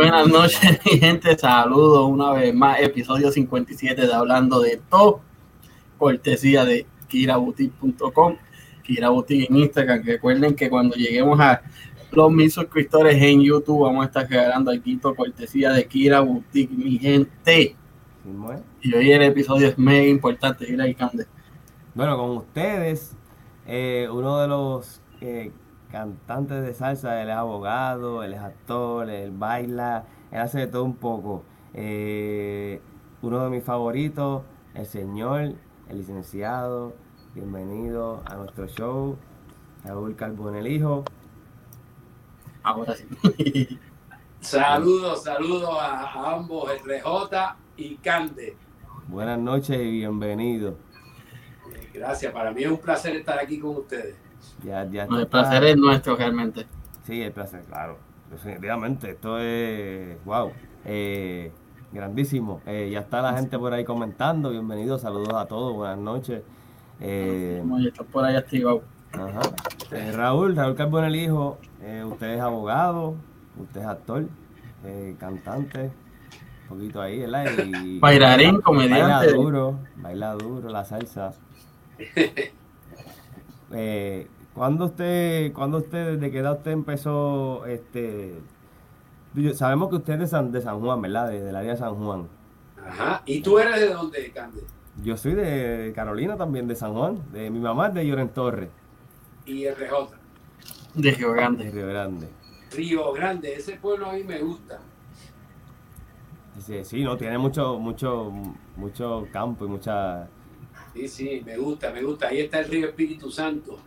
Buenas noches, mi gente. Saludos una vez más. Episodio 57 de Hablando de Todo. Cortesía de kiraboutique.com. Kiraboutique en Instagram. Recuerden que cuando lleguemos a los mil suscriptores en YouTube, vamos a estar regalando aquí cortesía de Kira Boutique, mi gente. Y hoy el episodio es mega importante. Mira Cande. Bueno, con ustedes, eh, uno de los eh, cantantes de salsa, él es abogado, él es actor, él baila, él hace de todo un poco. Eh, uno de mis favoritos, el señor, el licenciado, bienvenido a nuestro show, Raúl Carbón el Hijo. Saludos, saludos a, ambos, el RJ y Cande. Buenas noches y bienvenido. Gracias, para mí es un placer estar aquí con ustedes. Ya, ya el placer es nuestro realmente. Sí, el placer, claro. Definitivamente, esto es, wow, eh, grandísimo. Eh, ya está la gente por ahí comentando. Bienvenidos, saludos a todos, buenas noches. Eh, por ahí activado. Ajá. Eh, Raúl, Raúl Carbón el hijo, usted es abogado, usted es actor, cantante, un poquito ahí, ¿verdad? Y, Bailarín, comediante. Baila duro, baila duro la salsa. Eh, ¿Cuándo usted, cuando usted, desde qué edad usted empezó, este, sabemos que usted es de San, de San Juan, ¿verdad? Desde el área de San Juan. Ajá. ¿Y tú eres de dónde, Cande? Yo soy de Carolina también, de San Juan. De mi mamá es de Lloren Torres. ¿Y RJ? De Río Grande. De Río Grande. Río Grande, ese pueblo a mí me gusta. Sí, sí, no, tiene mucho, mucho, mucho campo y mucha... Sí, sí, me gusta, me gusta. Ahí está el río Espíritu Santo.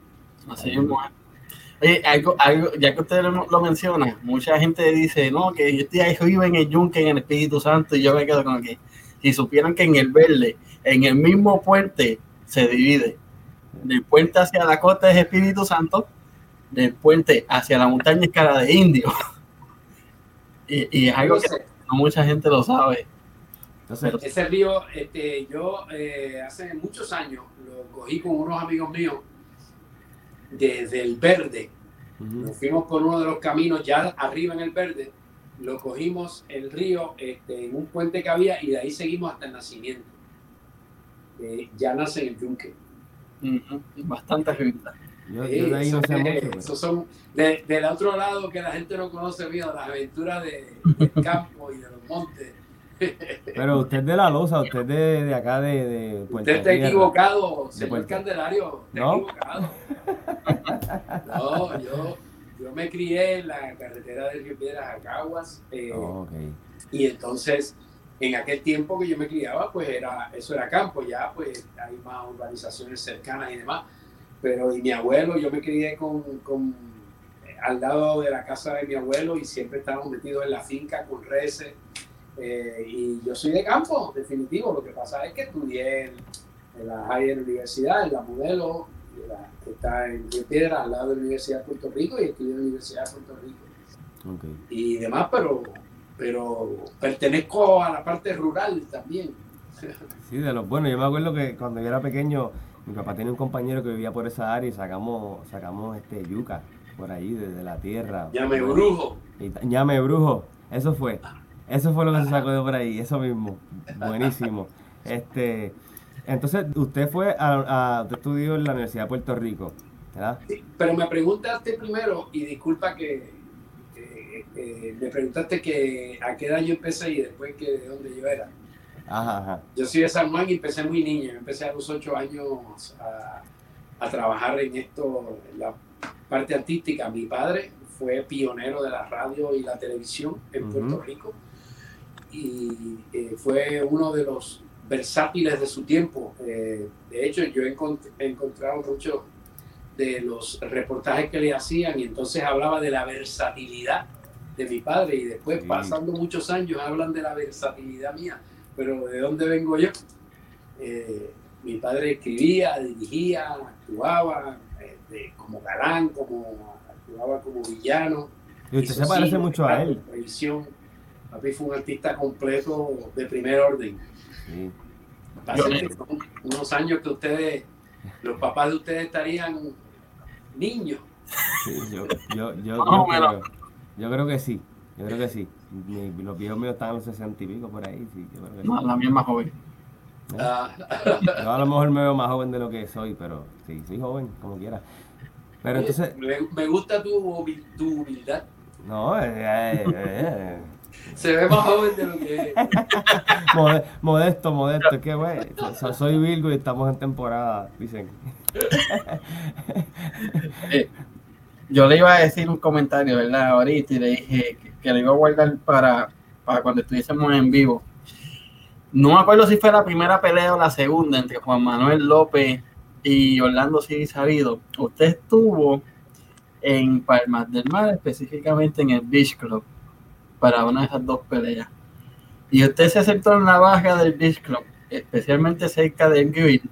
Así es, Oye, algo, algo, ya que usted lo, menciona, mucha gente dice, no, que yo estoy ahí vivo en el yunque, en el Espíritu Santo, y yo me quedo con que, si supieran que en el verde, en el mismo puente, se divide. Del puente hacia la costa es Espíritu Santo, del puente hacia la montaña es cara de indio. y, es algo que no mucha gente lo sabe. Entonces, ese río, este, yo eh, hace muchos años lo cogí con unos amigos míos desde el verde. Nos fuimos por uno de los caminos ya arriba en el verde, lo cogimos el río este, en un puente que había y de ahí seguimos hasta el nacimiento. Eh, ya nace en el yunque. Bastante gente. Yo, de ahí no sé mucho, esos son del otro lado que la gente no conoce bien, las aventuras de, del campo y de los montes pero usted es de la losa, usted de, de acá de, de Usted está equivocado, señor Candelario, está ¿No? equivocado. no, yo, yo me crié en la carretera de Río Piedras a Caguas. Eh, oh, y entonces, en aquel tiempo que yo me criaba, pues era, eso era campo, ya pues hay más urbanizaciones cercanas y demás. Pero y mi abuelo, yo me crié con, con al lado de la casa de mi abuelo y siempre estábamos metidos en la finca con reses eh, y yo soy de campo, definitivo. Lo que pasa es que estudié en, la Higher Universidad, en la Modelo, que está en Río Piedra, al lado de la Universidad de Puerto Rico, y estudié en la Universidad de Puerto Rico. Y demás, pero, pero pertenezco a la parte rural también. Sí, de los buenos. Yo me acuerdo que cuando yo era pequeño, mi papá tenía un compañero que vivía por esa área y sacamos, sacamos este yuca por ahí, desde la tierra. Llame brujo. llame brujo. Eso fue. Eso fue lo que se sacó de por ahí, eso mismo. Buenísimo. Este, entonces, usted fue a, a estudió en la Universidad de Puerto Rico, ¿verdad? Sí, pero me preguntaste primero, y disculpa que me preguntaste que a qué edad yo empecé y después que de dónde yo era. Ajá, ajá. Yo soy de San Juan y empecé muy niño. Empecé a los ocho años a, a trabajar en esto, en la parte artística. Mi padre fue pionero de la radio y la televisión en Puerto Rico y eh, fue uno de los versátiles de su tiempo. Eh, de hecho, yo he, encontrado muchos de los reportajes que le hacían y entonces hablaba de la versatilidad de mi padre y después pasando muchos años hablan de la versatilidad mía, pero ¿de dónde vengo yo? Eh, mi padre escribía, dirigía, actuaba como galán, como actuaba como villano. Y usted se parece mucho a él. Papi fue un artista completo de primer orden. Sí. unos años que ustedes, los papás de ustedes estarían niños. Sí, yo, yo, yo, yo, creo, yo, creo, que sí. Yo creo que sí. Mi- los viejos míos están a los 60 y pico por ahí. Sí, yo creo que sí. No, la mía es más joven. Ah, Yo a lo mejor me veo más joven de lo que soy, pero sí, soy joven, como quiera. Pero entonces, me, me gusta tu humildad. no, eh, eh, eh, Se ve más joven de lo que es. mode- modesto, modesto, es que güey, so- soy Virgo y estamos en temporada, dicen. Eh, yo le iba a decir un comentario, ¿verdad? Ahorita y le dije que, que lo iba a guardar para, para cuando estuviésemos en vivo. No me acuerdo si fue la primera pelea o la segunda entre Juan Manuel López y Orlando City Sabido. Usted estuvo en Palmas del Mar, específicamente en el Beach Club, para una de esas dos peleas. Y usted se sentó en la baja del Beach Club, especialmente cerca del grill,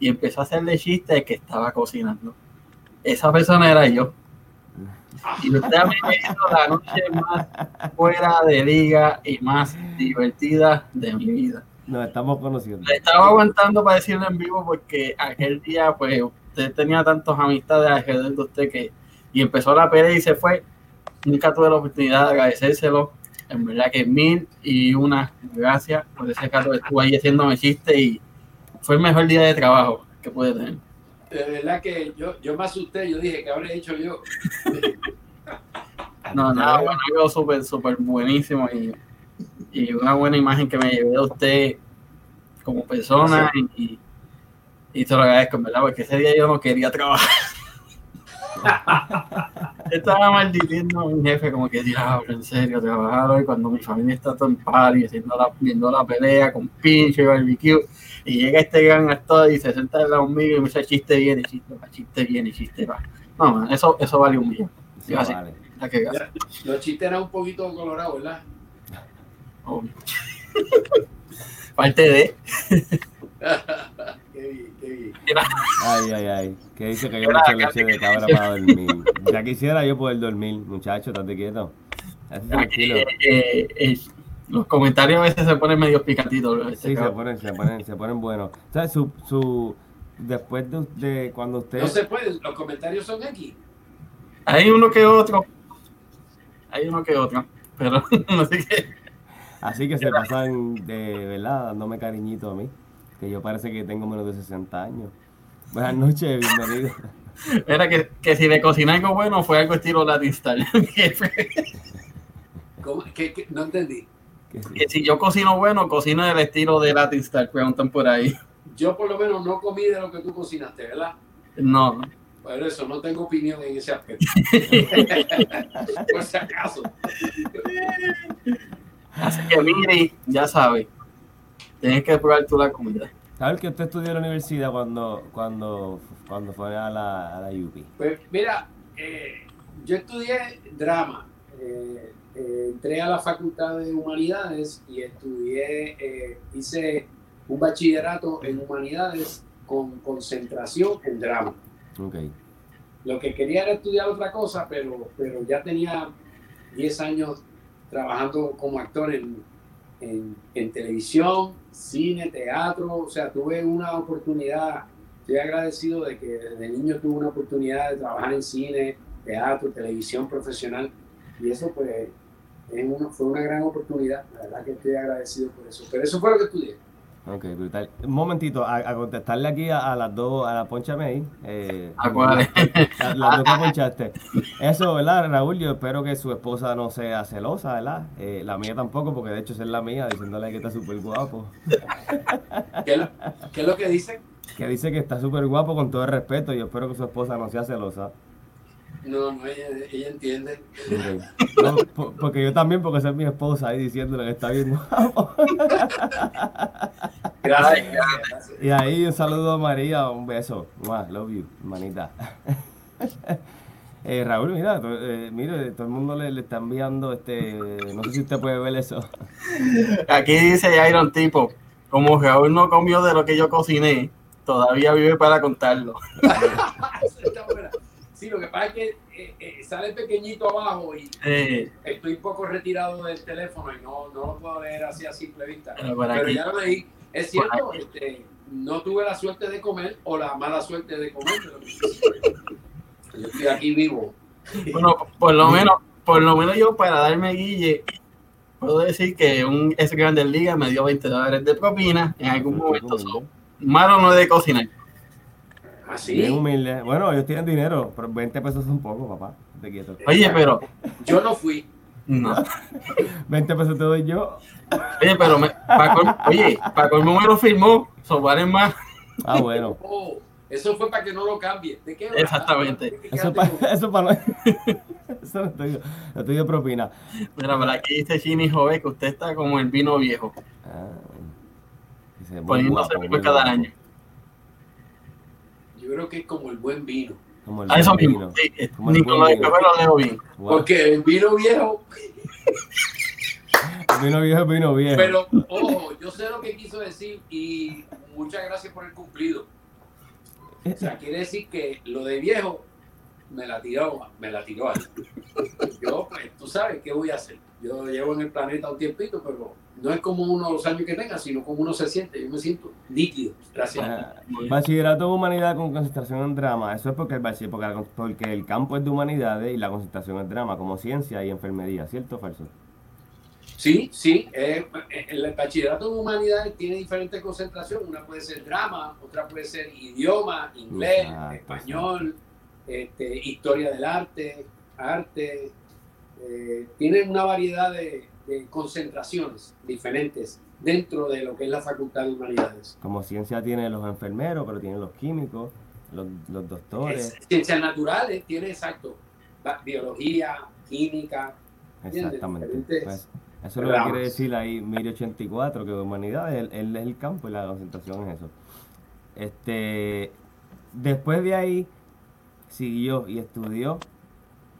y empezó a hacerle chiste de que estaba cocinando. Esa persona era yo. Y usted a mí me hizo la noche más fuera de liga y más divertida de mi vida. Nos estamos conociendo. Le estaba aguantando para decirlo en vivo porque aquel día, pues, usted tenía tantos amistades alrededor de usted que. Y empezó la pelea y se fue. Nunca tuve la oportunidad de agradecérselo. En verdad que mil y una gracias por ese caso. Estuvo ahí haciéndome chiste y fue el mejor día de trabajo que pude tener. De verdad que yo, yo me asusté, yo dije, ¿qué habré hecho yo? No, nada, bueno, algo súper, súper buenísimo y, y una buena imagen que me llevé de usted como persona y, y te lo agradezco, en verdad, porque ese día yo no quería trabajar. Estaba maldiciendo a mi jefe como que diablo, en serio, trabajar hoy cuando mi familia está en party, haciendo la, viendo la pelea con pincho y barbecue, y llega este gran actor y se sienta al lado mío y me dice chiste viene, chiste va, chiste viene, chiste va. No, man, eso, eso vale un millón. Sí, Gracias. vale. Que. Los chistes eran un poquito colorados, ¿verdad? Obvio. Parte de. Ay, ay, ay. Que dice que yo me echo leche de cabra para dormir. Ya quisiera yo poder dormir, muchacho, estate quieto. Así tranquilo. Eh, eh, eh, los comentarios a veces se ponen medio picatitos. ¿no? Sí, se ponen, se ponen, se ponen buenos. O sea, su, su, después de, de cuando usted... No se puede, los comentarios son aquí. Hay uno que otro. Hay uno que otro. Pero no sé qué. Así que se pasan de verdad dándome cariñito a mí. Que yo parece que tengo menos de 60 años. Buenas noches, bienvenido. Era que, que si le cociné algo bueno fue algo estilo Latin Style. ¿Cómo? ¿Qué- qué? No entendí. Que sí. que si yo cocino bueno, cocino del estilo de Latin Style. Preguntan por ahí. Yo por lo menos no comí de lo que tú cocinaste, ¿verdad? No, no. Por eso no tengo opinión en ese aspecto. por si acaso. Así que Miri, ya sabes. Tienes que probar tú la comida. ¿Sabes que usted estudió en la universidad cuando, cuando, cuando fue a la, a la UP? Pues mira, eh, yo estudié drama. Eh, eh, entré a la Facultad de Humanidades y estudié, eh, hice un bachillerato en Humanidades con concentración en drama. Ok. Lo que quería era estudiar otra cosa, pero, pero ya tenía 10 años trabajando como actor en, en, televisión, cine, teatro. O sea, tuve una oportunidad, estoy agradecido de que desde niño tuve una oportunidad de trabajar en cine, teatro, televisión profesional. Y eso pues es fue una gran oportunidad. La verdad que estoy agradecido por eso. Pero eso fue lo que estudié. Ok, brutal. Un momentito, a, a contestarle aquí a, a las dos, a la ponchame ahí. Eh, ¿A cuáles? la- las dos que ponchaste. Eso, ¿verdad, Raúl? Yo espero que su esposa no sea celosa, ¿verdad? Eh, la mía tampoco, porque de hecho es la mía, diciéndole que está súper guapo. ¿Qué es lo, qué es lo que dicen? Que dice que está súper guapo con todo el respeto. Yo espero que su esposa no sea celosa. No, no, ella, ella entiende. No, porque yo también, porque esa es mi esposa ahí diciéndole que está bien guapo. Gracias. gracias. Y ahí un saludo a María, un beso. Mua, love you, hermanita. Eh, Raúl, mira, eh, mire, todo el mundo le, le está enviando este. No sé si usted puede ver eso. Aquí dice Iron Tipo, como Raúl no comió de lo que yo cociné, todavía vive para contarlo. Sí, lo que pasa es que eh, eh, sale pequeñito abajo y Eh, estoy un poco retirado del teléfono y no, no lo puedo leer así a simple vista. Pero por Pero aquí. ya lo leí. Es cierto, este, no tuve la suerte de comer o la mala suerte de comer. pero Yo estoy aquí vivo. bueno, por lo menos, por lo menos yo para darme guille, puedo decir que un ex Grandes Ligas me dio 20 dólares de propina en algún momento. so, malo no es de cocinar. Así. Bien humilde. Bueno, ellos tienen dinero, pero 20 pesos son poco, papá. Te quieto. Oye, pero, Yo no fui. no. 20 pesos te doy yo. Oye, pero, me, Paco, oye, Paco me lo firmó, so valen más. Ah, bueno. Oh, eso fue para que no lo cambie. ¿De qué va? Exactamente. Eso es para eso pa no- Eso no estoy, no estoy de propina. Mira, por aquí dice Chini Jove que usted está como el vino viejo, Ah, poniéndose guapo, cada guapo. año. Creo que es como el buen vino. Como el A eso buen mismo. vino. Sí, Como el ni con lo buen de vino. café lo leo bien. Porque el vino viejo, Vino viejo, vino viejo. pero ojo, yo sé lo que quiso decir y muchas gracias por el cumplido. O sea, quiere decir que lo de viejo me la tiró, me la tiró ahí. Yo, pues, tú sabes qué voy a hacer. Yo llevo en el planeta un tiempito, pero no es como uno los años que tenga, sino como uno se siente. Yo me siento nítido. Gracias. Ah, Bachillerato de humanidad con concentración en drama. Eso es porque el, bachi- porque, la- porque el campo es de humanidades y la concentración es drama, como ciencia y enfermería. ¿Cierto o falso? Sí, sí. eh, el bachillerato en humanidades tiene diferentes concentraciones. Una puede ser drama, otra puede ser idioma, inglés, Exacto, español, este, historia del arte, arte. eh, tienen una variedad de, de concentraciones diferentes dentro de lo que es la facultad de humanidades. Como ciencia tiene los enfermeros, pero tiene los químicos, los, los doctores. Es- ciencias naturales tiene exacto biología, química. Exactamente. Pues, eso es lo que quiere decir ahí 1084, que humanidad es el, es el campo y la concentración es eso. Este, después de ahí, siguió y estudió,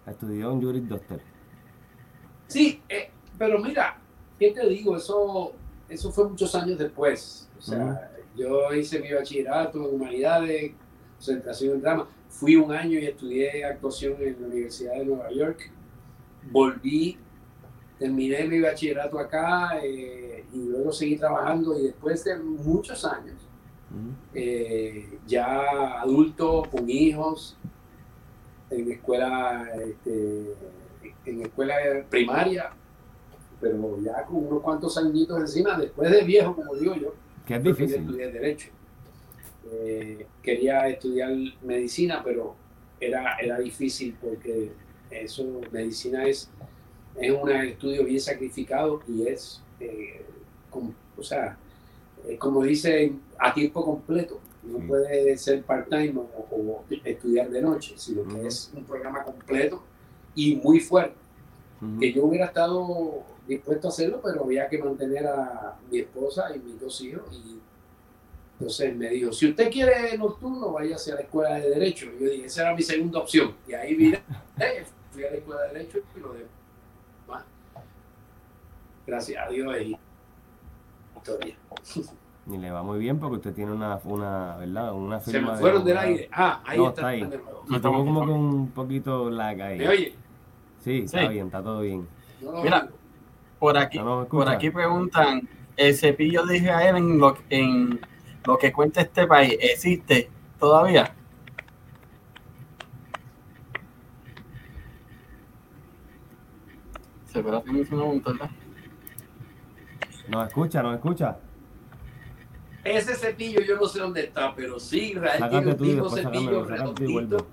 estudió en Juris Doctor. Sí, eh, pero mira, ¿qué te digo? Eso, eso fue muchos años después. O sea, yo hice mi bachillerato en humanidades, concentración en drama. Fui un año y estudié actuación en la Universidad de Nueva York. Volví, terminé mi bachillerato acá eh, y luego seguí trabajando y después de muchos años, eh, ya adulto, con hijos, en escuela, este, en escuela primaria, pero ya con unos cuantos añitos encima, después de viejo, como digo yo, Que es difícil. estudiar Derecho. Eh, quería estudiar medicina, pero era, era difícil porque eso, medicina es, es un estudio bien sacrificado y es, eh, com- o sea, eh, como dicen, a tiempo completo. No Sí. puede ser part-time o, o estudiar de noche, sino que es un programa completo y muy fuerte que yo hubiera estado dispuesto a hacerlo, pero había que mantener a mi esposa y mis dos hijos. Y entonces me dijo, si usted quiere nocturno, váyase a la escuela de Derecho. Y yo dije, esa era mi segunda opción. Y ahí vine, fui a la escuela de Derecho y lo demás. Gracias a Dios y historia. Y le va muy bien porque usted tiene una, una ¿verdad? Una Se me de fueron del aire. Ah, ahí No, está. está ahí. Me tomó como con un poquito lag ahí. ¿Me oye? Sí, está Sí. bien, está todo bien. No Mira. Por aquí, No, no por aquí preguntan, ¿el cepillo de Israel en lo, en lo que cuenta este país existe todavía? Se me hizo una pregunta, ¿verdad? ¿Nos escucha? ¿Nos escucha? Ese cepillo yo no sé dónde está, pero sí, y tipo después cepillo redondito.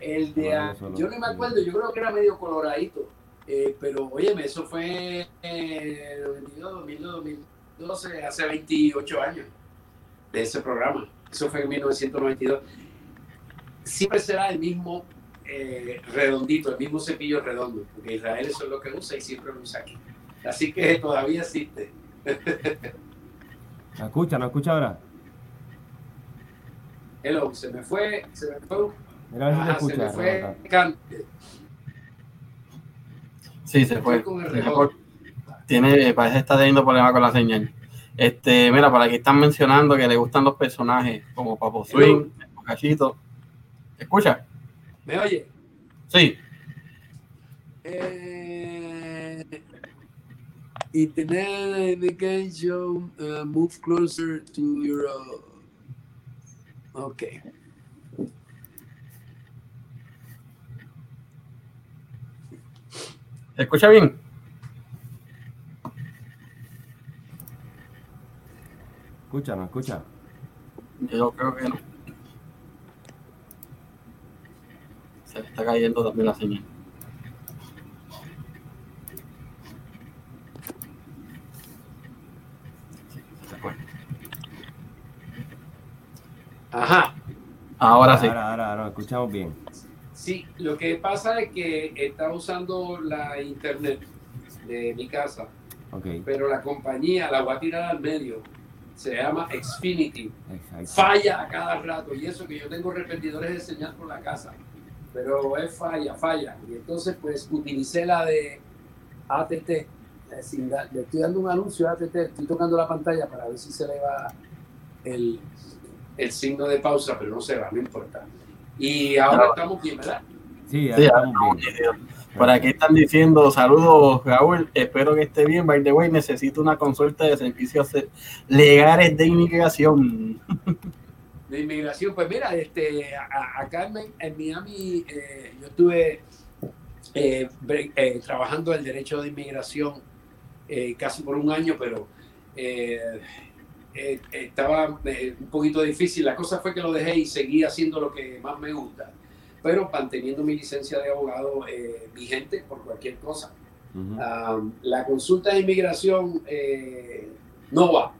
El de, yo no me acuerdo, yo creo que era medio coloradito, eh, pero óyeme, eso fue eh, 2022, 2002, 2012, hace 28 años de ese programa. Eso fue en 1992. Siempre será el mismo eh, redondito, el mismo cepillo redondo, porque Israel eso es lo que usa y siempre lo usa aquí. Así que todavía existe. ¿Nos escucha? ¿Nos escucha ahora? Hello, se me fue, se me fue, Mira a ver si te se escucha. me fue. Sí, se fue. Tiene, parece que está teniendo problemas con la señal. Este, mira, por aquí están mencionando que le gustan los personajes como Papo Swing, Cachito. ¿Escucha? ¿Me oye? Sí. Eh, internet navigation uh, move closer to your uh, okay ¿Se escucha bien? Escucha, no escucha. Yo creo que no. Se le está cayendo también la señal. Sí, se fue. Ajá. Ahora sí. Ahora, ahora, ahora, escuchamos bien. Sí, lo que pasa es que estaba usando la internet de mi casa, Ok. pero la compañía la voy a tirar al medio. Se llama Xfinity. Exacto. Falla a cada rato. Y eso que yo tengo repetidores de señal por la casa. Pero es falla, falla. Y entonces pues utilicé la de ATT. sin da- le estoy dando un anuncio a ATT. Estoy tocando la pantalla para ver si se le va el, el signo de pausa, pero no se va, no importa. Y ahora Claro. estamos bien, ¿verdad? Sí, ya Sí, estamos ahora bien. estamos Por aquí están diciendo, saludos Raúl, espero que esté bien. By the way, necesito una consulta de servicios legales de inmigración. de inmigración. Pues mira, este, acá en, en Miami eh, yo estuve eh, eh, trabajando el derecho de inmigración eh, casi por un año, pero eh, estaba eh, un poquito difícil. La cosa fue que lo dejé y seguí haciendo lo que más me gusta, pero manteniendo mi licencia de abogado eh, vigente por cualquier cosa. Ujú. Ah, la consulta de inmigración eh, no va.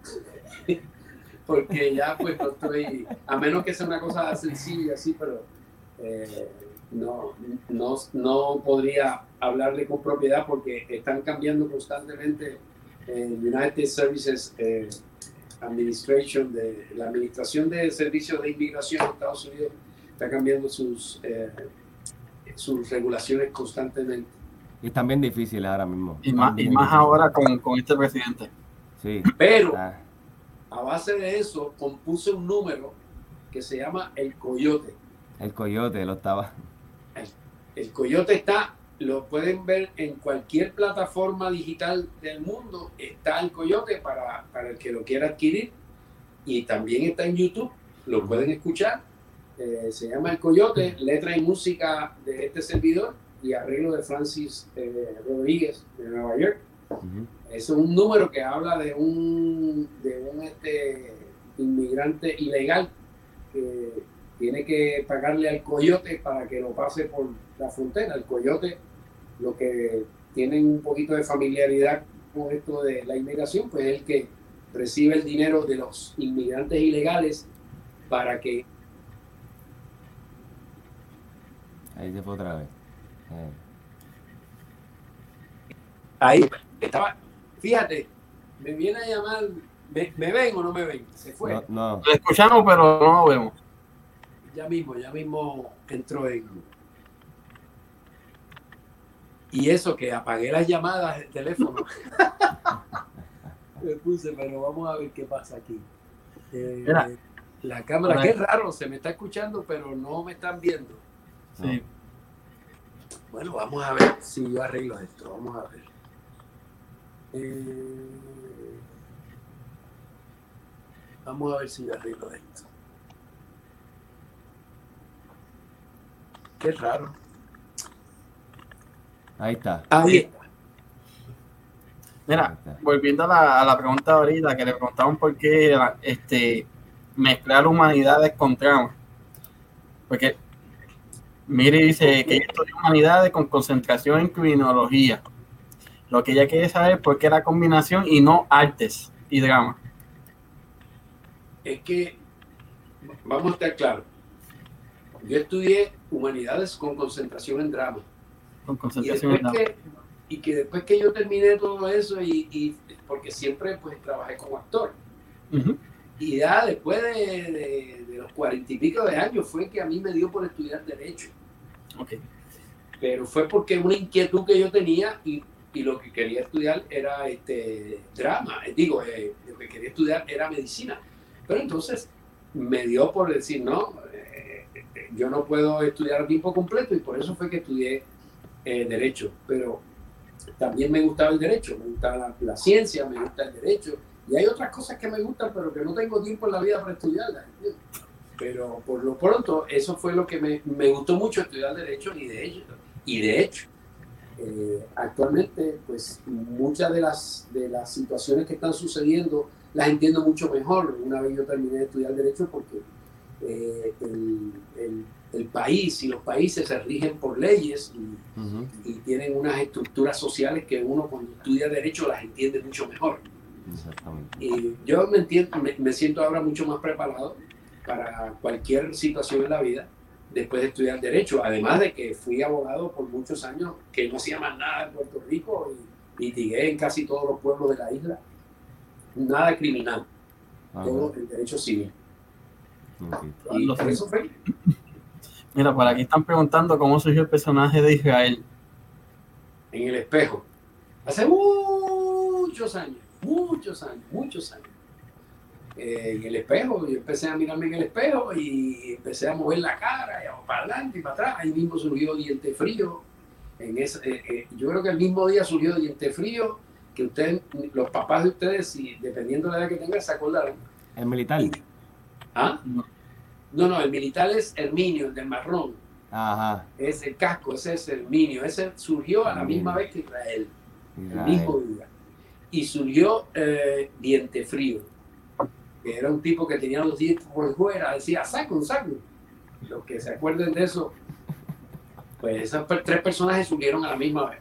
Porque ya pues no estoy, a menos que sea una cosa sencilla así, pero eh, no, no, no podría hablarle con propiedad porque están cambiando constantemente United Services eh, Administration, de, la Administración de Servicios de Inmigración de Estados Unidos, está cambiando sus, eh, sus regulaciones constantemente. Y están bien difíciles ahora mismo. Y más, y más ahora con, con este presidente. Sí. Pero Ah, a base de eso compuse un número que se llama el coyote. el coyote lo estaba. El coyote está, lo pueden ver en cualquier plataforma digital del mundo, está el coyote para, para el que lo quiera adquirir. Y también está en YouTube, lo pueden escuchar. Eh, se llama El Coyote, letra y música de este servidor y arreglo de Francis eh, Rodríguez de Nueva York. Es un número que habla de un, de un este, inmigrante ilegal que tiene que pagarle al coyote para que lo pase por la frontera. El coyote, lo que tienen un poquito de familiaridad con esto de la inmigración, pues es el que recibe el dinero de los inmigrantes ilegales para que Ahí se fue otra vez. Eh, ahí estaba. Fíjate, me viene a llamar, ¿me, me ven o no me ven? Se fue. No, no. Lo escuchamos, pero no lo vemos. Ya mismo, ya mismo entró en. Y eso que apagué las llamadas del teléfono. Me puse, pero vamos a ver qué pasa aquí. Eh, Mira. la cámara, qué raro, se me está escuchando, pero no me están viendo. Sí. Bueno, vamos a ver si yo arreglo esto. Vamos a ver. Eh, vamos a ver si yo arreglo esto. Qué raro. Ahí está. Ahí está. Mira, volviendo a la, a la pregunta ahorita, que le preguntaban por qué era, este, mezclar humanidades con trama. Porque Miri dice que ella estudia humanidades con concentración en criminología. Lo que ella quiere saber es por qué la combinación y no artes y drama. Es que, vamos a estar claros. Yo estudié humanidades con concentración en drama. Con Y, concentración en que, y que después que yo terminé todo eso, y, y- porque siempre pues trabajé como actor, y ya después de, de- de los cuarenta y pico de años fue que a mí me dio por estudiar Derecho. Pero fue porque una inquietud que yo tenía y, y lo que quería estudiar era este drama, eh, digo, eh, lo que quería estudiar era medicina. Pero entonces me dio por decir, no, eh, yo no puedo estudiar a tiempo completo y por eso fue que estudié eh, Derecho. Pero también me gustaba el Derecho, me gustaba la, ciencia, me gusta el Derecho. Y hay otras cosas que me gustan, pero que no tengo tiempo en la vida para estudiarlas. ¿entiendes? Pero por lo pronto, eso fue lo que me, me gustó mucho estudiar Derecho y de hecho. Y de hecho, eh, actualmente, pues muchas de las, de las situaciones que están sucediendo las entiendo mucho mejor. Una vez yo terminé de estudiar Derecho porque eh, el, el, el, país y los países se rigen por leyes y, uh -huh. y, tienen unas estructuras sociales que uno cuando estudia Derecho las entiende mucho mejor. Y yo me, entiendo, me, me siento ahora mucho más preparado para cualquier situación en la vida después de estudiar Derecho, además de que fui abogado por muchos años, que no hacía más nada en Puerto Rico y litigué en casi todos los pueblos de la isla. Nada criminal, Ajá. todo el derecho civil. Okay. Fue. Mira, por aquí están preguntando cómo surgió el personaje de Israel. En el espejo. Hace muchos años, muchos años, muchos años. Eh, en el espejo, yo empecé a mirarme en el espejo y empecé a mover la cara, y para adelante y para atrás. Ahí mismo surgió diente frío. En ese, eh, eh, yo creo que el mismo día surgió diente frío, que ustedes, los papás de ustedes, si, dependiendo de la edad que tengan, se acordaron. ¿El militar? Y, ¿Ah? No, no, el militar es Herminio, el del marrón. Ajá. Es el casco, ese es Herminio. Ese surgió a la misma vez que Israel, Israel. el mismo día. Y surgió eh, diente frío que era un tipo que tenía los dientes por fuera, decía, saco, saco. Los que se acuerden de eso, pues esas tres personajes subieron a la misma vez.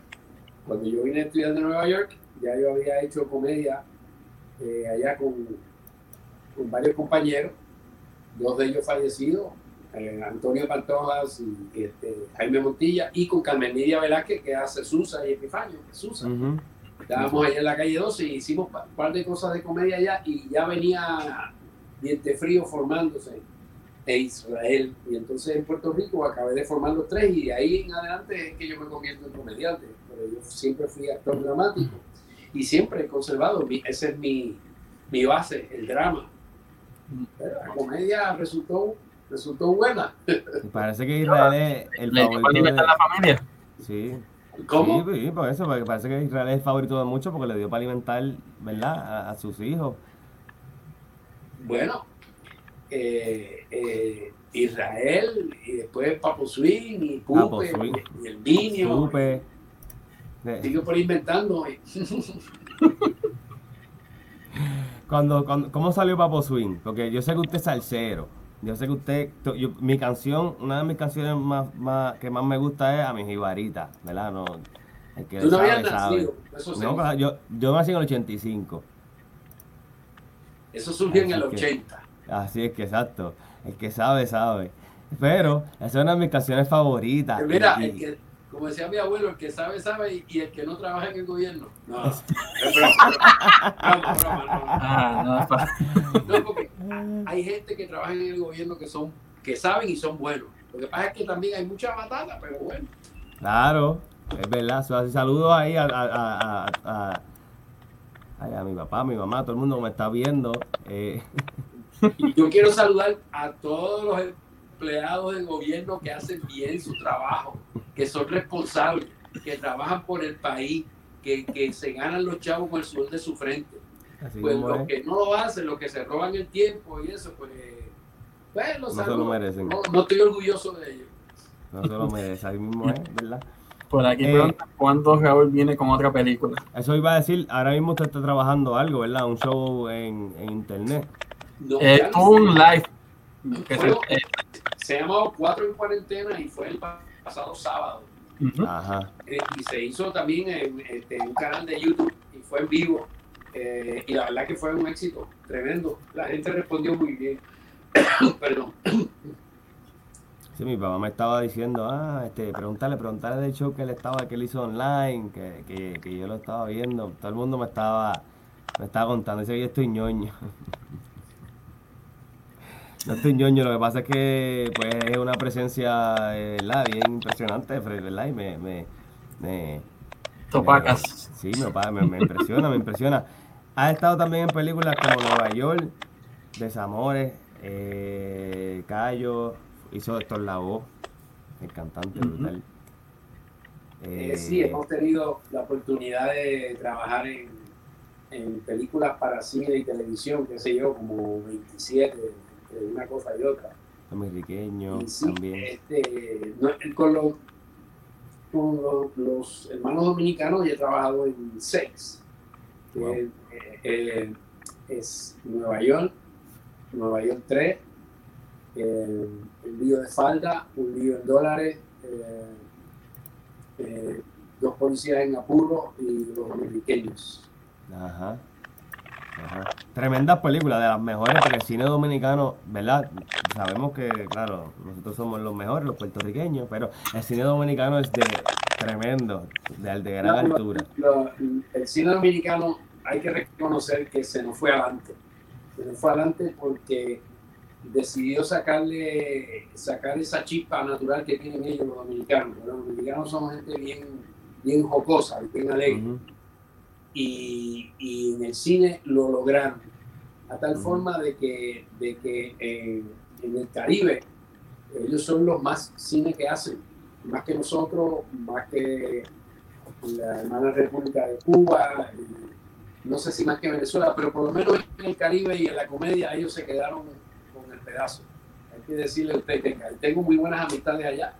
Cuando yo vine a estudiar de Nueva York, ya yo había hecho comedia eh, allá con, con, varios compañeros, dos de ellos fallecidos, eh, Antonio Pantojas y este, Jaime Montilla, y con Carmen Lidia Velázquez, que hace Susa y Epifanio, Susa. Uh -huh. Estábamos allá en la calle 12 y hicimos un par de cosas de comedia allá y ya venía Diente Frío formándose en Israel. Y entonces en Puerto Rico acabé de formar los tres y de ahí en adelante es que yo me convierto en comediante. Pero yo siempre fui actor dramático y siempre he conservado, esa es mi, mi base, el drama. Pero la comedia resultó, resultó buena. Parece que Israel es el favorito de la familia. Sí. ¿Cómo? Sí, sí, por eso, porque parece que Israel es el favorito de muchos porque le dio para alimentar, ¿verdad?, a, a sus hijos. Bueno, eh, eh, Israel, y después Papo Swing, y Pupe, y, y el Minio. Pupe. Sigo por inventando. cuando, cuando, ¿Cómo salió Papo Swing? Porque yo sé que usted es salsero. Yo sé que usted, yo, mi canción, una de mis canciones más, más, que más me gusta es a mi jibarita, ¿verdad? No, el que ¿Tú no habías nacido? Eso no, yo, yo nací en el 85. Eso surgió así en el 80. Que, así es que exacto. El que sabe, sabe. Pero esa es una de mis canciones favoritas. Mira, y, el que, como decía mi abuelo, el que sabe, sabe y, y el que no trabaja en el gobierno. No, broma, broma. No, porque hay gente que trabaja en el gobierno que son que saben y son buenos. Lo que pasa es que también hay mucha batata, pero bueno. Claro, es verdad. Saludos ahí a, a, a, a, a, mi papá, a mi mamá, todo el mundo me está viendo. Eh. Y yo quiero saludar a todos los empleados del gobierno que hacen bien su trabajo, que son responsables, que trabajan por el país, que, que se ganan los chavos con el sudor de su frente. Así pues los es. que no lo hacen, los que se roban el tiempo y eso, pues, pues no se lo merecen. No, no, estoy orgulloso de ellos. No se lo merecen, así mismo es, ¿verdad? Por aquí eh, ¿cuándo Raúl viene con otra película? Eso iba a decir, ahora mismo usted está trabajando algo, ¿verdad? Un show en, en internet. No, eh, un live. Que se, eh, se llamaba Cuatro en Cuarentena y fue el pasado sábado. Uh -huh. Ajá. Eh, y se hizo también en, este, en, un canal de YouTube y fue en vivo. Eh, y la verdad que fue un éxito tremendo. La gente respondió muy bien. Perdón. Sí, mi papá me estaba diciendo, ah, este, preguntarle, preguntarle del show que él estaba, que él hizo online, que, que, que yo lo estaba viendo. Todo el mundo me estaba, me estaba contando, dice que yo estoy ñoño. No estoy ñoño, lo que pasa es que pues es una presencia ¿verdad? bien impresionante, ¿verdad? Y me... me, me Topacas. Me, sí, me, me, me impresiona, me impresiona. Ha estado también en películas como Nueva York, Desamores, eh, Cayo, hizo Héctor Lavoe, el cantante uh -huh. brutal. Eh, sí, hemos tenido la oportunidad de trabajar en, en películas para cine y televisión, qué sé yo, como 27, entre una cosa y otra. Ameriqueño sí, también. Este, no, con, lo, con los, hermanos dominicanos y he trabajado en seis. Eh, eh, es Nueva York, Nueva York 3, el lío de falda, un lío en dólares, dos policías en apuro y los americanos. Ajá. Tremenda película, de las mejores, porque el cine dominicano, ¿verdad? Sabemos que, claro, nosotros somos los mejores, los puertorriqueños, pero el cine dominicano es de tremendo, de, de gran altura. el cine dominicano hay que reconocer que se nos fue adelante. Se nos fue adelante porque decidió sacarle, sacar esa chispa natural que tienen ellos los dominicanos. Los dominicanos son gente bien, bien jocosa, bien alegre y, en el cine lo lograron. A tal forma de que, de que en, el Caribe ellos son los más cine que hacen, más que nosotros, más que la hermana República de Cuba, no sé si más que Venezuela, pero por lo menos en el Caribe y en la comedia ellos se quedaron con el pedazo. Hay que decirle a usted que tengo muy buenas amistades allá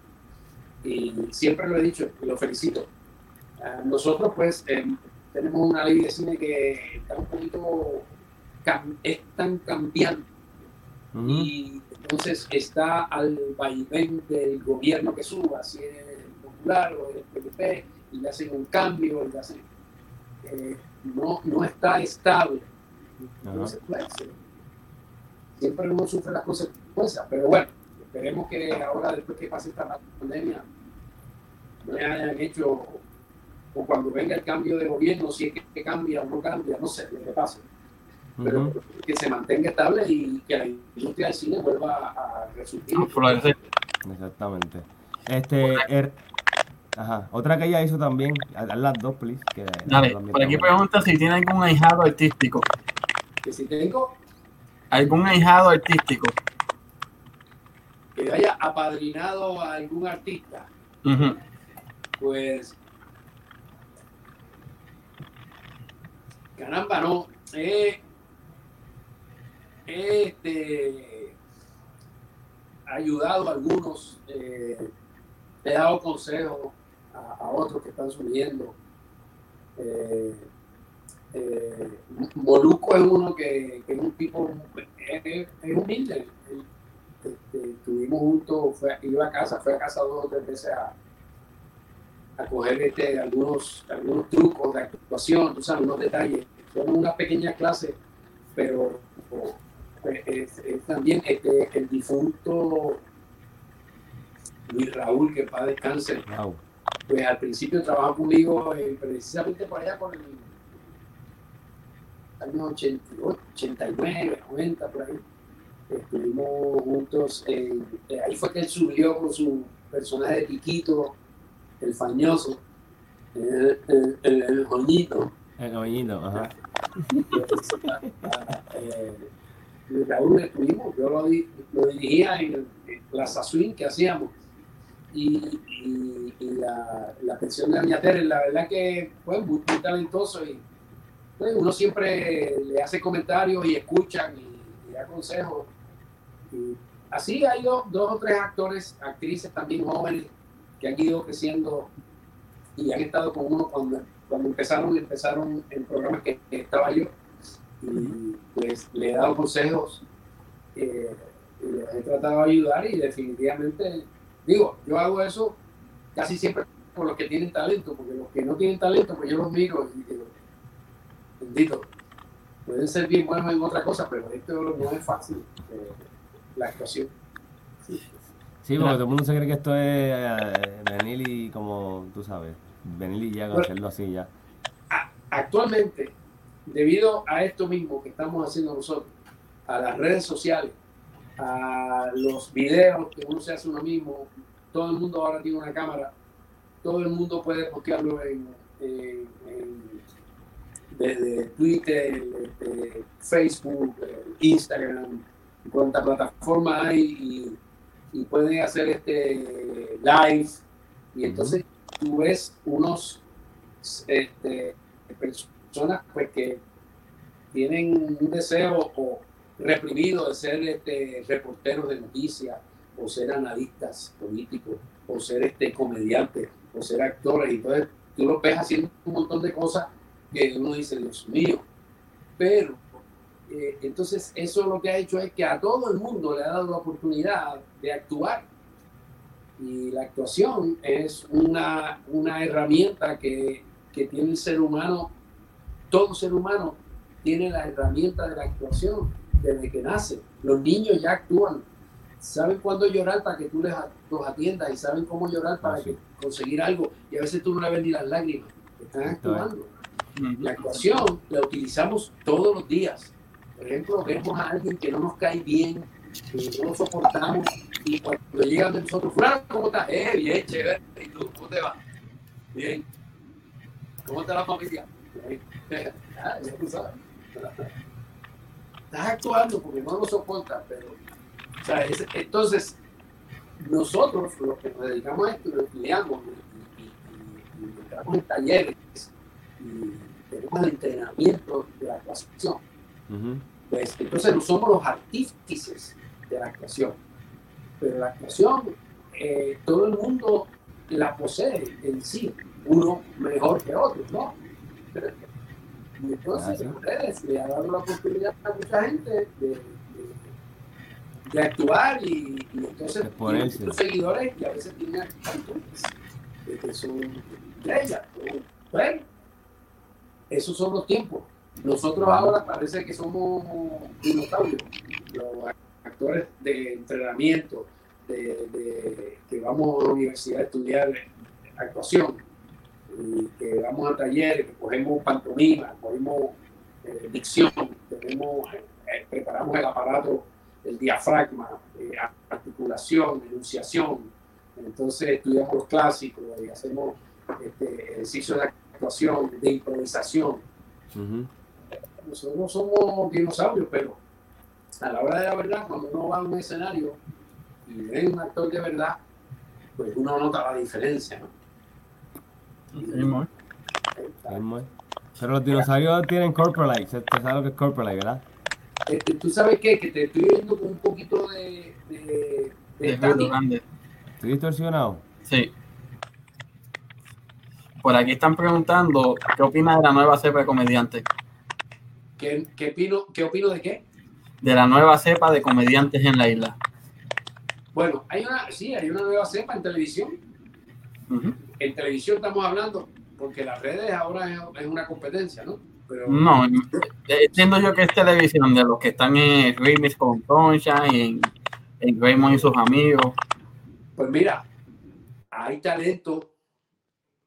y siempre lo he dicho y lo felicito. nosotros pues tenemos una ley de cine que está un poquito, es tan cambiante. Y entonces está al vaivén del gobierno que suba, si es el popular o el PDP, y le hacen un cambio, y hacen, eh, no, no está estable. No se puede Siempre uno sufre las consecuencias, pero bueno, esperemos que ahora, después que pase esta pandemia, no hayan hecho o cuando venga el cambio de gobierno, si es que cambia o no cambia, no sé lo que pase. Pero que se mantenga estable y que la industria del cine vuelva a resurgir. Exactamente. Este, er, ajá. Otra que ella hizo también, a las dos, please. Que Dale, por aquí pregunta si tiene algún ahijado artístico. Que si tengo. ¿Algún ahijado artístico? Que haya apadrinado a algún artista. Pues caramba, no. He, este, ayudado a algunos, eh, he dado consejos a, otros que están subiendo. Eh, eh, Moluco es uno que, es un tipo, es, humilde. Este, estuvimos juntos, fue, iba a casa, fue a casa dos o tres veces a, a coger este, algunos, algunos trucos de actuación, tú algunos detalles. Son una pequeña clase, pero pues, también este, el difunto Luis Raúl, que para descanse. Pues al principio trabajó conmigo eh, precisamente por allá por el año 88, 89, 90, por ahí. Estuvimos juntos, eh, ahí fue que él subió con su personaje de Piquito, el fañoso, el, el, el, el joñito. El joñito, ajá. eh, Raúl estuvimos, yo lo, lo dirigía en, la Swing que hacíamos. Y, y, la, la, pensión de Doña Tere, la verdad que fue muy, talentoso y pues, uno siempre le hace comentarios y escuchan y, da consejos. Y así hay dos, dos o tres actores, actrices también jóvenes que han ido creciendo y han estado con uno cuando, cuando empezaron, empezaron en programas que, estaba yo. Y pues le he dado consejos, eh, y les he tratado de ayudar y definitivamente, digo, yo hago eso casi siempre con los que tienen talento, porque los que no tienen talento, pues yo los miro y digo, bendito, pueden ser bien buenos en otra cosa, pero esto no es fácil, eh, la actuación. Sí, porque todo el mundo se cree que esto es eh, venir y como tú sabes, venir y ya hacerlo así ya. Actualmente, debido a esto mismo que estamos haciendo nosotros, a las redes sociales, a los videos que uno se hace uno mismo, todo el mundo ahora tiene una cámara, todo el mundo puede postearlo en, desde Twitter, Facebook, Instagram, cuánta plataforma hay y y pueden hacer este live y entonces tú ves unos este, personas pues que tienen un deseo o reprimido de ser este, reporteros de noticias o ser analistas políticos o ser este comediantes o ser actores. Y entonces tú los ves haciendo un montón de cosas que uno dice, Dios mío. Pero eh, entonces eso lo que ha hecho es que a todo el mundo le ha dado la oportunidad de actuar. Y la actuación es una, una herramienta que, que tiene el ser humano, todo ser humano tiene la herramienta de la actuación desde que nace. Los niños ya actúan, saben cuándo llorar para que tú les los atiendas y saben cómo llorar para que, conseguir algo. Y a veces tú no le ves ni las lágrimas, están actuando. La actuación la utilizamos todos los días. Por ejemplo, vemos a alguien que no nos cae bien, no lo soportamos, y cuando llegan de nosotros, ¿cómo estás? Eh, bien, chévere. ¿Y tú, cómo te va? Bien. ¿Cómo está la familia? Ah, ya tú sabes. Estás actuando porque no lo soportas, pero. O sea, entonces, nosotros, los que nos dedicamos a esto, lo estudiamos y, y, y, entramos en talleres y tenemos el entrenamiento de la actuación. pues, entonces no somos los artífices de la actuación, pero la actuación eh, todo el mundo la posee en sí, uno mejor que otro, ¿no? Y entonces, ustedes le ha dado la oportunidad a mucha gente de, de, actuar y, y entonces tienen seguidores y a veces tienen que son estrellas. Bueno, esos son los tiempos. Nosotros ahora parece que somos dinosaurios, los actores de entrenamiento, de, de, que vamos a la universidad a estudiar actuación y que vamos a talleres, que cogemos pantomima, cogemos eh, dicción, tenemos, eh, preparamos el aparato, el diafragma, eh, articulación, enunciación. Entonces estudiamos los clásicos y hacemos este, ejercicios de actuación, de improvisación. Nosotros no somos dinosaurios, pero a la hora de la verdad, cuando uno va a un escenario y ve un actor de verdad, pues uno nota la diferencia, ¿no? Pero los dinosaurios tienen corporate, ¿tú sabes lo que es corporate, verdad? Este, ¿Tú sabes qué? Que te estoy viendo con un poquito de... de, de, ¿Estoy distorsionado? Sí. Por aquí están preguntando, ¿qué opinas de la nueva cepa de comediantes? ¿Qué, qué, opino, ¿Qué opino de qué? De la nueva cepa de comediantes en la isla. Bueno, hay una, sí, hay una nueva cepa en televisión. En televisión estamos hablando, porque las redes ahora es, una competencia, ¿no? Pero, no, entiendo yo que es televisión de los que están en Remix con Concha, en, en Raymond y sus amigos. Pues mira, hay talento,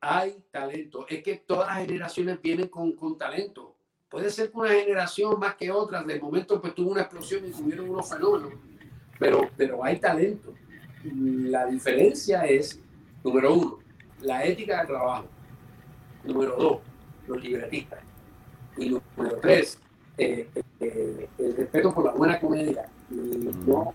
hay talento. Es que todas las generaciones vienen con, con talento. Puede ser que una generación más que otra, de momento pues tuvo una explosión y tuvieron unos fenómenos, pero, pero hay talento. La diferencia es, número uno, la ética del trabajo. Número dos, los libretistas. Y número tres, eh, eh, el respeto por la buena comedia. no,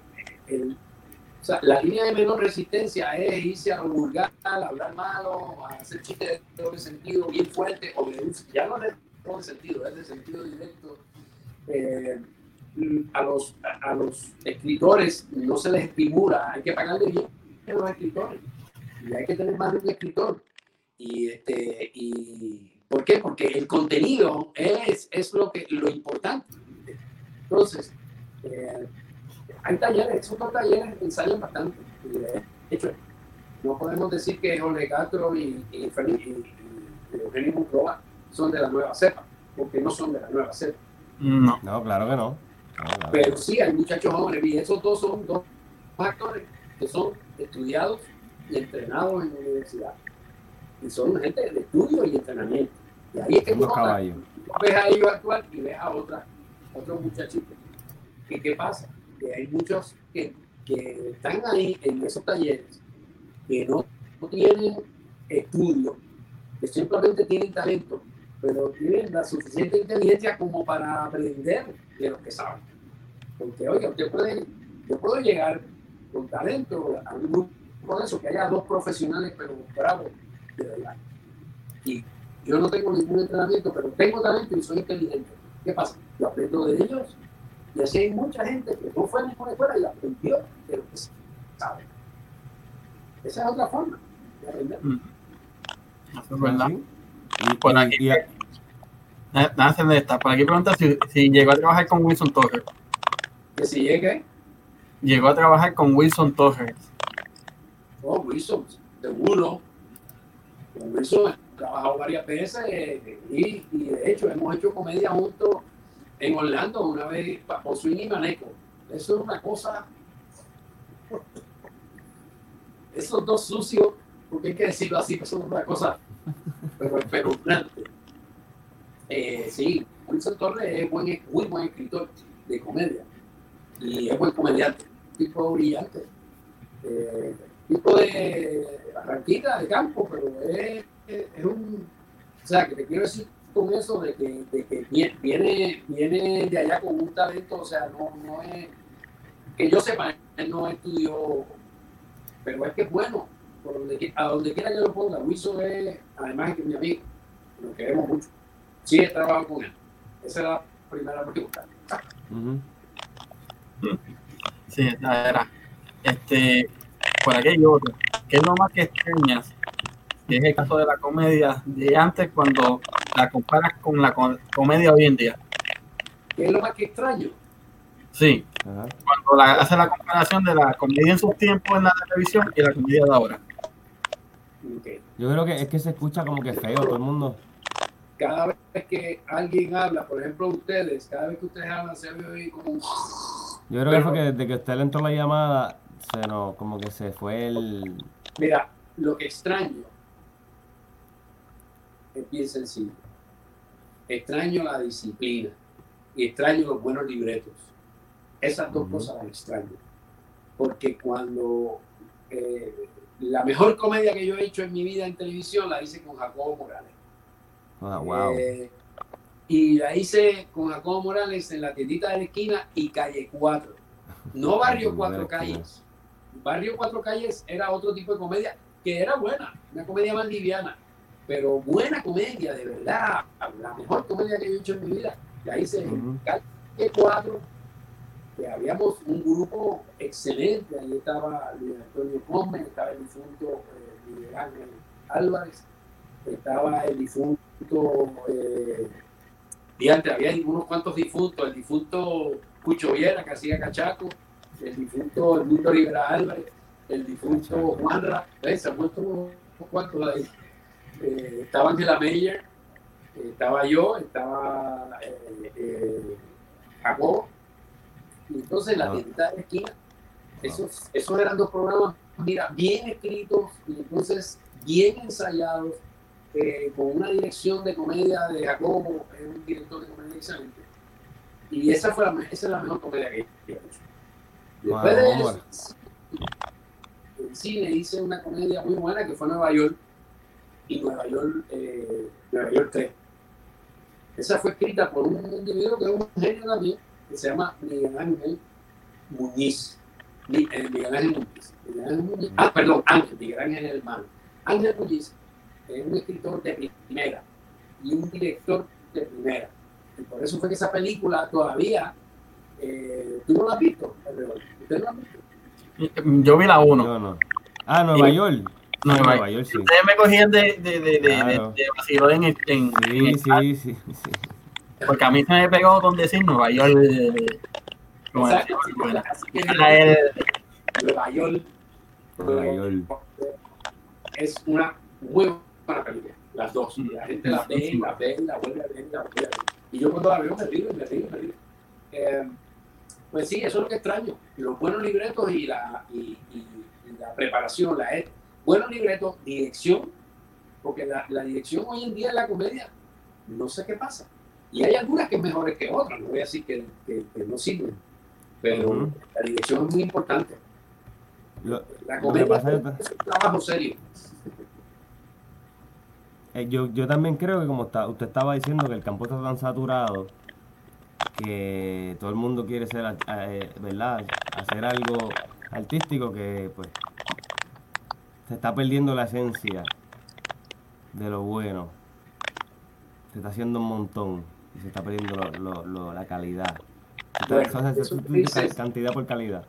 o sea, la línea de menor resistencia es irse a lo vulgar, hablar malo, a hacer chistes de doble sentido bien fuerte, o ya doble sentido, es de sentido directo. Eh, a, los, a los escritores no se les estimula, hay que pagarle bien a los escritores y hay que tener más de un escritor. Y, este, y, ¿Por qué? Porque el contenido es, es lo, que, lo importante. Entonces, eh, hay talleres, esos dos talleres ensayan bastante. De hecho, no podemos decir que Jorge Castro y, y, y, Eugenio son de la nueva cepa, porque no son de la nueva cepa. No, no claro que no. Pero sí, hay muchachos jóvenes, y esos dos son dos actores que son estudiados y entrenados en la universidad. Y son gente de estudio y entrenamiento. Y ahí es que tú ves a ellos actuar y ves a otra, otros muchachitos. ¿Y qué pasa? Que hay muchos que, que están ahí en esos talleres que no, no tienen estudio, que simplemente tienen talento, pero tienen la suficiente inteligencia como para aprender de lo que saben. Porque, oye, usted puede, yo puedo llegar con talento a un grupo por eso, que haya dos profesionales, pero bravos, de verdad. Y yo no tengo ningún entrenamiento, pero tengo talento y soy inteligente. ¿Qué pasa? Yo aprendo de ellos. Y así hay mucha gente que no fue a ninguna escuela y aprendió de lo que sabe. Esa es otra forma de aprender. Mm. Eso es verdad. Y- y- aquí, y- Hacer de esta. Por aquí pregunta si, si llegó a trabajar con Wilson Torres. Que si llegue, Llegó a trabajar con Wilson Torres. oh, Wilson, seguro. Con Wilson he trabajado varias veces eh, y, y de hecho hemos hecho comedia juntos en Orlando una vez por Swing y Maneco. Eso es una cosa. Esos dos sucios, porque hay que decirlo así, que son una cosa pero espeluznante. Eh, sí, Wilson Torres es buen, muy buen escritor de comedia y es buen comediante, tipo brillante, eh, tipo de arranquita de campo, pero es, un. O sea, que te quiero decir con eso de que, viene, viene de allá con un talento, o sea, no, no es. Que yo sepa, él no estudió, pero es que es bueno, a donde quiera que lo ponga. Wilson es, además es que mi amigo, lo queremos mucho. Sí, he trabajado con él. Esa es la primera pregunta. ujú. Sí, esta era. Este, por aquí hay otro. ¿Qué es lo más que extrañas? Que es el caso de la comedia de antes cuando la comparas con la co- comedia hoy en día. ¿Qué es lo más que extraño? Sí, Ajá. cuando la, hace la comparación de la comedia en sus tiempos en la televisión y la comedia de ahora. Yo creo que es que se escucha como que feo todo el mundo. Cada vez que alguien habla, por ejemplo ustedes, cada vez que ustedes hablan se oye como un... Yo creo que fue que desde que usted le entró la llamada, se nos, como que se fue el. Mira, lo que extraño es bien sencillo. Extraño la disciplina y extraño los buenos libretos. Esas dos cosas las extraño. Porque cuando eh, la mejor comedia que yo he hecho en mi vida en televisión la hice con Jacobo Morales. Ah, wow. Eh, y la hice con Jacobo Morales en la tiendita de la esquina y calle 4. No barrio Muy Cuatro buena esquina. Calles. Barrio Cuatro Calles era otro tipo de comedia que era buena, una comedia más liviana, pero buena comedia, de verdad. La mejor comedia que yo he hecho en mi vida. La hice en calle 4, que habíamos un grupo excelente. Ahí estaba Luis Antonio Gómez, estaba el difunto eh, Miguel Álvarez, estaba el difunto. Eh, y antes había unos cuantos difuntos, el difunto Cucho Viera, que hacía cachaco, el difunto Edmundo Rivera Álvarez, el difunto Juanra, ¿ves? se han puesto unos cuantos de ahí. Eh, estaba Angela Meyer, eh, estaba yo, estaba eh, eh, Jacob, y entonces la Ah. tiendita de esquina, esos, esos eran dos programas, mira, bien escritos y entonces bien ensayados, eh, con una dirección de comedia de Jacobo, es un director de comedia excelente. Y esa fue la, esa es la mejor comedia que he hecho. Después de eso, en cine hice una comedia muy buena que fue Nueva York y Nueva York, eh, Nueva York 3. Esa fue escrita por un individuo que es un genio también, que se llama Miguel Ángel Muñiz. Eh, Miguel Ángel Muñiz. Miguel Ángel Muñiz. Ah, perdón, Ángel, Miguel Ángel es el hermano. Ángel Muñiz es un escritor de primera y un director de primera. Y por eso fue que esa película todavía, eh, ¿tú no la has visto? no la visto? Yo vi la 1. Yo no. Ah, Nueva Y- York. Nueva Nueva York, sí. Ustedes me cogían de, de, de, de, Claro. de, vacilón en, el- en, en Sí, el- sí, sí, sí. Porque a mí se me pegó con decir Nueva York. eh, como Exacto, bueno, así que el- Nueva York, Nueva York. es una muy película, las dos. Y la gente la ve, y la ve, y la vuelve a ver, la vuelve a ver. Y yo cuando la veo me río, me río, me río. Eh, pues sí, eso es lo que extraño. Los buenos libretos y la, y, y- y la preparación, la et- buenos libretos, dirección, porque la, la dirección hoy en día en la comedia, no sé qué pasa. Y hay algunas que es mejores que otras, no voy a decir que, que- que no sirven, pero la dirección es muy importante. Lo- La Lo que comedia pasa es es- un trabajo serio. Eh, yo, yo también creo que como está, usted estaba diciendo que el campo está tan saturado que todo el mundo quiere ser, eh, ¿verdad? Hacer algo artístico que pues se está perdiendo la esencia de lo bueno. Se está haciendo un montón y se está perdiendo lo- lo- lo- la calidad. Bueno, hace eso dices- cantidad por calidad.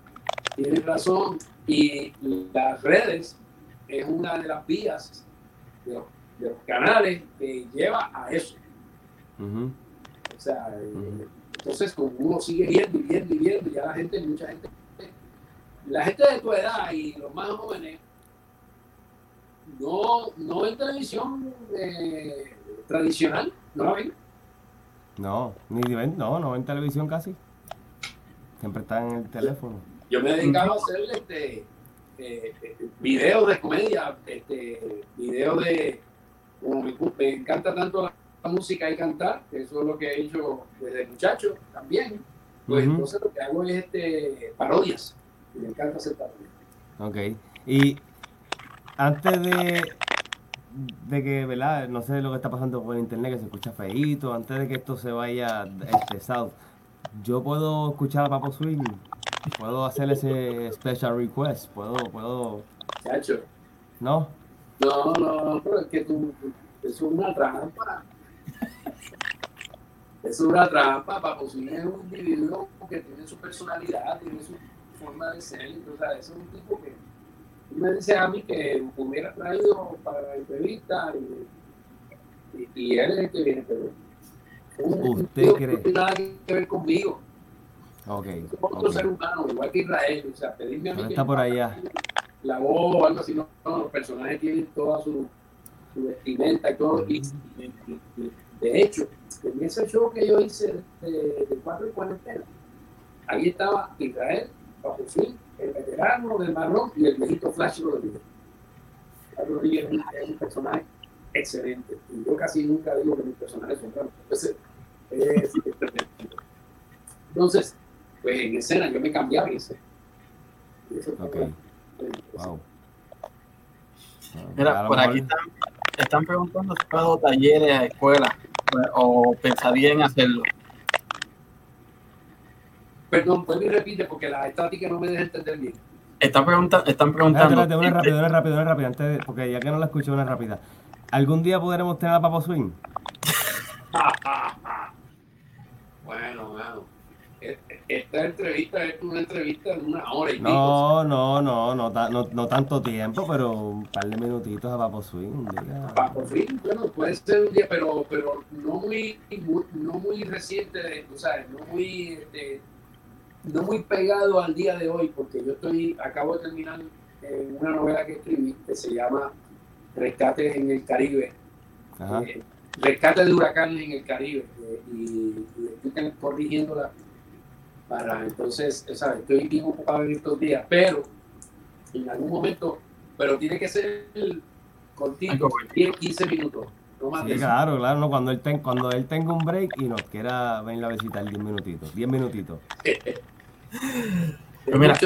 Tienes razón. Y las redes es una de las vías de- de los canales que lleva a eso. O sea, eh, entonces como uno sigue viendo y viendo y viendo, ya la gente, mucha gente, la gente de tu edad y los más jóvenes, no, no ven televisión eh, tradicional, no la ven. No, ni ven, no, no ven televisión casi. Siempre están en el teléfono. Yo me dedicaba a hacer este, eh, videos de comedia, este, videos de, como me, encanta tanto la, la música y cantar, que eso es lo que he hecho desde muchacho también, pues entonces lo que hago es este, parodias, y me encanta hacer parodias. Ok. Y antes de, de que, ¿verdad? No sé lo que está pasando el internet, que se escucha feíto, antes de que esto se vaya este south, yo puedo escuchar a Papo Swing, puedo hacer ese special request, puedo, puedo, Chacho, ¿no? No, no, no, pero es que tú, es una trampa. Es una trampa, Swing es un individuo que tiene su personalidad, tiene su forma de ser, entonces eso es un tipo que me dices a mí que me hubiera traído para la entrevista y, y, y él es el que viene, pero ¿Usted cree? No tiene nada que ver conmigo, Ok, es otro ok. ser humano, igual que Israel, o sea, pedirme a mí que está por allá. La voz o algo así, no, no, los personajes tienen toda su, su vestimenta y todo. Y, de hecho, en ese show que yo hice de, de cuatro y cuarentena, ahí estaba Israel, Swing, el veterano del marrón y el viejito Flash Rodríguez. Flash Rodríguez es un, personaje excelente. Y yo casi nunca digo que mis personajes son buenos. Entonces, es- pues en escena yo me cambiaba en escena. Y eso fue Ok, bueno. Wow. Mira, por aquí están, están preguntando si puedo talleres a escuelas pues, o pensaría en hacerlo. Perdón, y repite porque la estática no me deja entender bien. Están, pregunta, están preguntando. espérate, una rápida, una rápida, una rápida, antes de- porque ya que no la escuché, una rápida. ¿Algún día podremos tener a Papo Swing? bueno, bueno. E- Esta entrevista es una entrevista de una hora y pico. No, no, no, no, ta- no, no tanto tiempo, pero un par de minutitos a Papo Swing un día. Pa- por fin, bueno, puede ser un día, pero, pero no muy, muy- no muy reciente, o sea, no muy, este, no muy pegado al día de hoy, porque yo estoy, acabo de terminar eh, una novela que escribí que se llama Rescates en el Caribe, Ajá. eh, rescate de huracanes en el Caribe eh, y, y estoy corrigiéndola para entonces, ¿sabes? estoy bien ocupado en estos días, pero en algún momento, pero tiene que ser cortito, Algo 10, 15 minutos, no más Sí, de claro, claro, no, cuando él, ten- cuando él tenga un break y nos quiera venir a visitar 10 minutitos, 10 minutitos. Pues mira,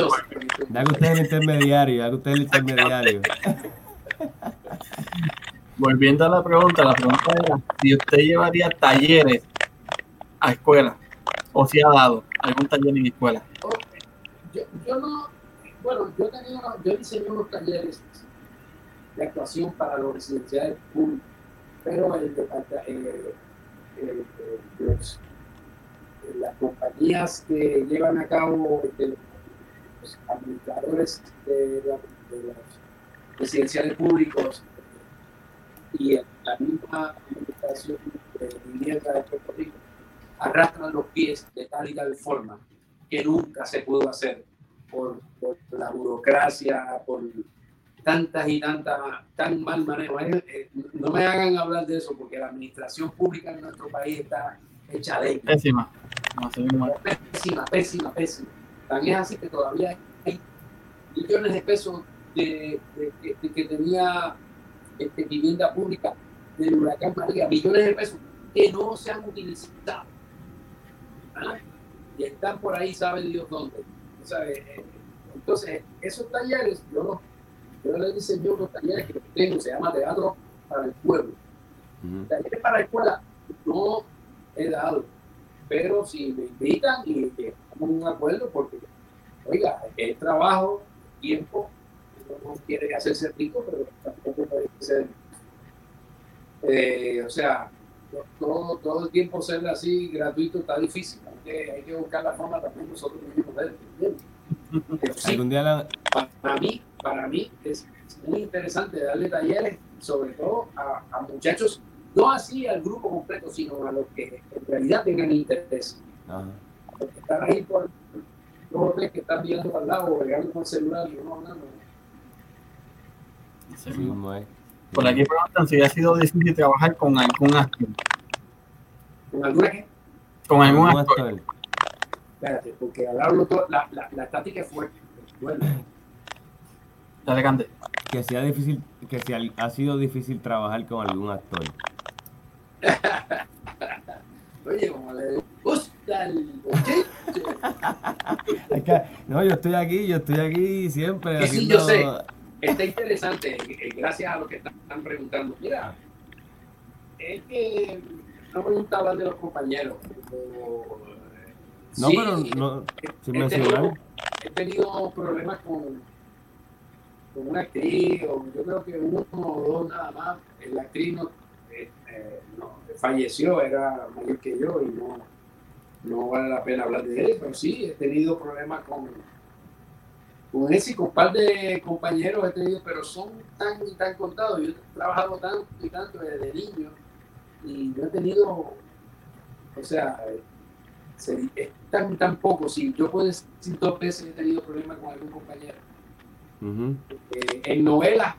Ya que usted es el intermediario, ya que usted es el intermediario. Volviendo a la pregunta, la pregunta era si usted llevaría talleres a escuela o si ha dado algún taller en escuela. yo, yo no, bueno, yo tenía, yo diseñé unos talleres de actuación para los residenciales públicos, pero el, depart- eh, eh, eh, los- las compañías que llevan a cabo este, los administradores de los residenciales públicos y la misma administración de vivienda de Puerto Rico arrastran los pies de tal y tal forma que nunca se pudo hacer por, por la burocracia, por tantas y tantas, tan mal manejo. Eh, No me hagan hablar de eso porque la administración pública en nuestro país está hecha de Pésima. Es. pésima, pésima, pésima. Tan es así que todavía hay millones de pesos de, de- de- de que tenía este, vivienda pública del huracán María, millones de pesos que no se han utilizado. Y están por ahí, sabe Dios dónde. ¿Sabe? Eh, Entonces, esos talleres, yo, los- yo les diseñé unos talleres que tengo, se llama Teatro para el Pueblo talleres para la escuela no he dado, pero si me invitan y a un acuerdo, porque, oiga, es trabajo, tiempo, uno no quiere hacerse rico, pero tampoco puede ser, eh, o sea, to- todo, todo el tiempo ser así gratuito está difícil, que, hay que buscar la forma también nosotros mismos de ¿entiendes? Pero sí, Algún día la- para mí, para mí es muy interesante darle talleres, sobre todo a, a muchachos, no así al grupo completo, sino a los que en realidad tengan interés. Ajá. Los que están ahí por los tres que están viendo al lado, o llegando con el celular y uno hablando. Sí, mismo es. Por aquí preguntan si ha sido difícil trabajar con algún actor. ¿Con alguna que? Con algún ¿Algún actor. Espérate, porque al hablarlo todo, la, la, la estática es fuerte. Bueno, Dale, Cande. Que sea difícil, que si ha- sido difícil trabajar con algún actor. oye, como le gusta el. Es que, no, yo estoy aquí, yo estoy aquí siempre Que sí, haciendo... yo sé. Está interesante, eh, gracias a lo que están preguntando. Mira, es que no me gusta hablar de los compañeros. eh, No, sí, pero no, sin he, mencionar. tenido, he tenido problemas con, con una actriz, o yo creo que uno o dos nada más. La actriz no, eh, eh, no, falleció, era mayor que yo y no, no vale la pena hablar de él, pero sí, he tenido problemas con, con ese y con un par de compañeros he tenido, pero son tan y tan contados. Yo he trabajado tanto y tanto desde niño y no he tenido, o sea, se- es tan, tan poco. Si yo puedo decir dos veces he tenido problemas con algún compañero. Eh, en novelas,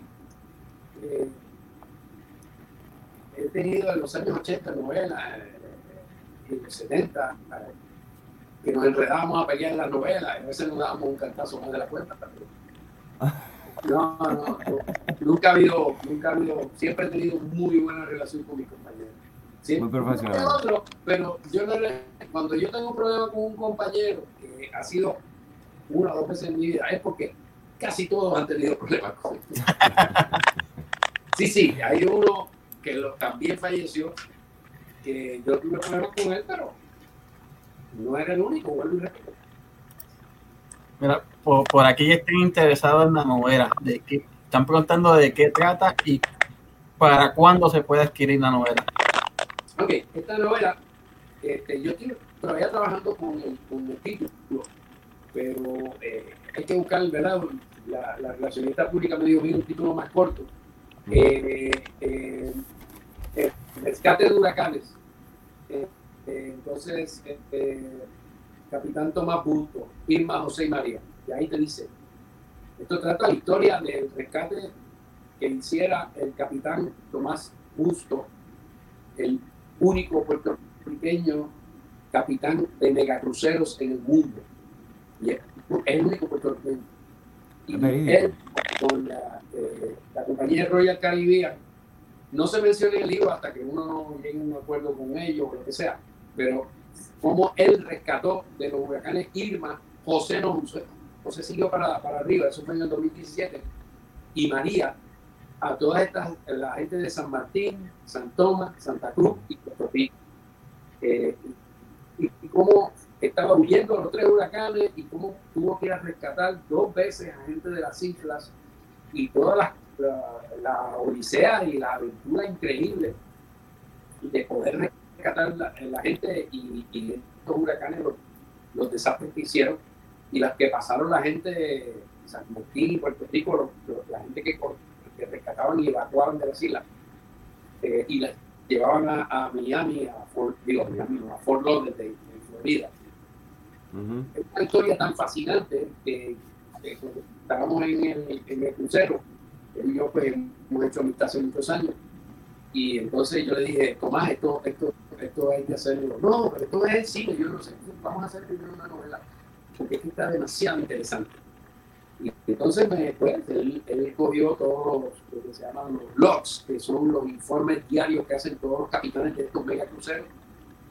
eh, he tenido en los años 80 novelas, eh, en los 70, eh, que nos enredábamos a pelear en las novelas, y a veces nos dábamos un cantazo más de la cuenta. pero- No, no, no, nunca ha habido, nunca ha habido, siempre he tenido muy buena relación con mis compañeros. Siempre- Muy profesional. otro, pero yo no le- cuando yo tengo un problema con un compañero que ha sido una o dos veces en mi vida, es porque casi todos han tenido problemas con él. Sí, sí, hay uno que lo- también falleció, que yo tuve problemas con él, pero no era el único, vuelvo y. Mira, por, por aquí estén interesados en la novela. De qué, están preguntando de qué trata y para cuándo se puede adquirir la novela. Ok, esta novela, este, yo estoy todavía trabajando con el, con el título, pero eh, hay que buscar, ¿verdad? La, la relacionista pública me dijo, mira, un título más corto. Eh, eh, rescate de huracanes. Entonces, este, Capitán Tomás Busto, Irma José y María. Y ahí te dice, esto trata la historia del rescate que hiciera el capitán Tomás Busto, el único puertorriqueño capitán de megacruceros en el mundo. Y es el único puertorriqueño. Y él, con la, eh, la compañía Royal Caribbean, no se menciona en el libro hasta que uno no llegue a un acuerdo con ellos o lo que sea, pero como él rescató de los huracanes Irma, José no, José, siguió para, para arriba, eso fue en el 2017, y María, a todas estas, la gente de San Martín, San Tomás, Santa Cruz y Puerto Rico. Eh, y, cómo estaba huyendo los tres huracanes y cómo tuvo que ir rescatar dos veces a gente de las islas y toda la, la, la y la aventura increíble de poder rescatar la, la gente y, y estos huracanes, los, los desastres que hicieron y las que pasaron la gente de San Martín y Puerto Rico, los- los- la gente que, que rescataban y evacuaban de las islas eh, y las llevaban a, a Miami, a Fort, digo, Miami, a Fort Lauderdale, en Florida. Es una historia tan fascinante que, que cuando estábamos en el, en el crucero, él y yo pues hemos hecho amistad hace muchos años, y entonces yo le dije, Tomás, esto, esto, esto hay que hacerlo. No, pero esto es el cine, yo no sé, vamos a hacer primero una novela, porque es que está demasiado interesante. Y entonces me, pues, él, él cogió todos los, lo que se llaman los logs, que son los informes diarios que hacen todos los capitanes de estos megacruceros,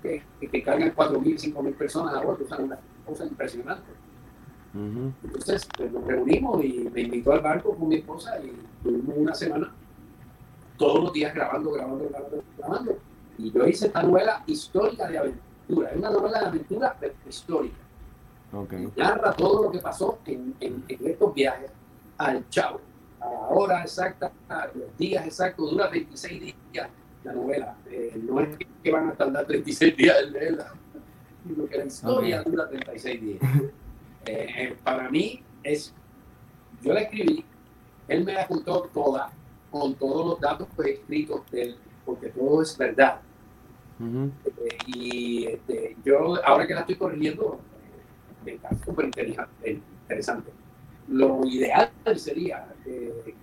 que, que, que cargan 4.000, 5.000 personas a bordo, o sea, una cosa impresionante. Entonces pues, nos reunimos y me invitó al barco con mi esposa y tuvimos una semana todos los días grabando, grabando, grabando, grabando. Y yo hice esta novela histórica de aventura, es una novela de aventura pero histórica. Ok. Narra todo lo que pasó en, en- en estos viajes al Chavo. A la hora exacta, a los días exactos, dura 26 días la novela. Eh, no es que van a tardar 36 días en leerla, sino que la historia dura 36 días. Eh, para mí es, yo la escribí él me la contó toda, con todos los datos pues, escritos de porque todo es verdad. Eh, y este, yo, ahora que la estoy corrigiendo, está súper interesante. Lo ideal sería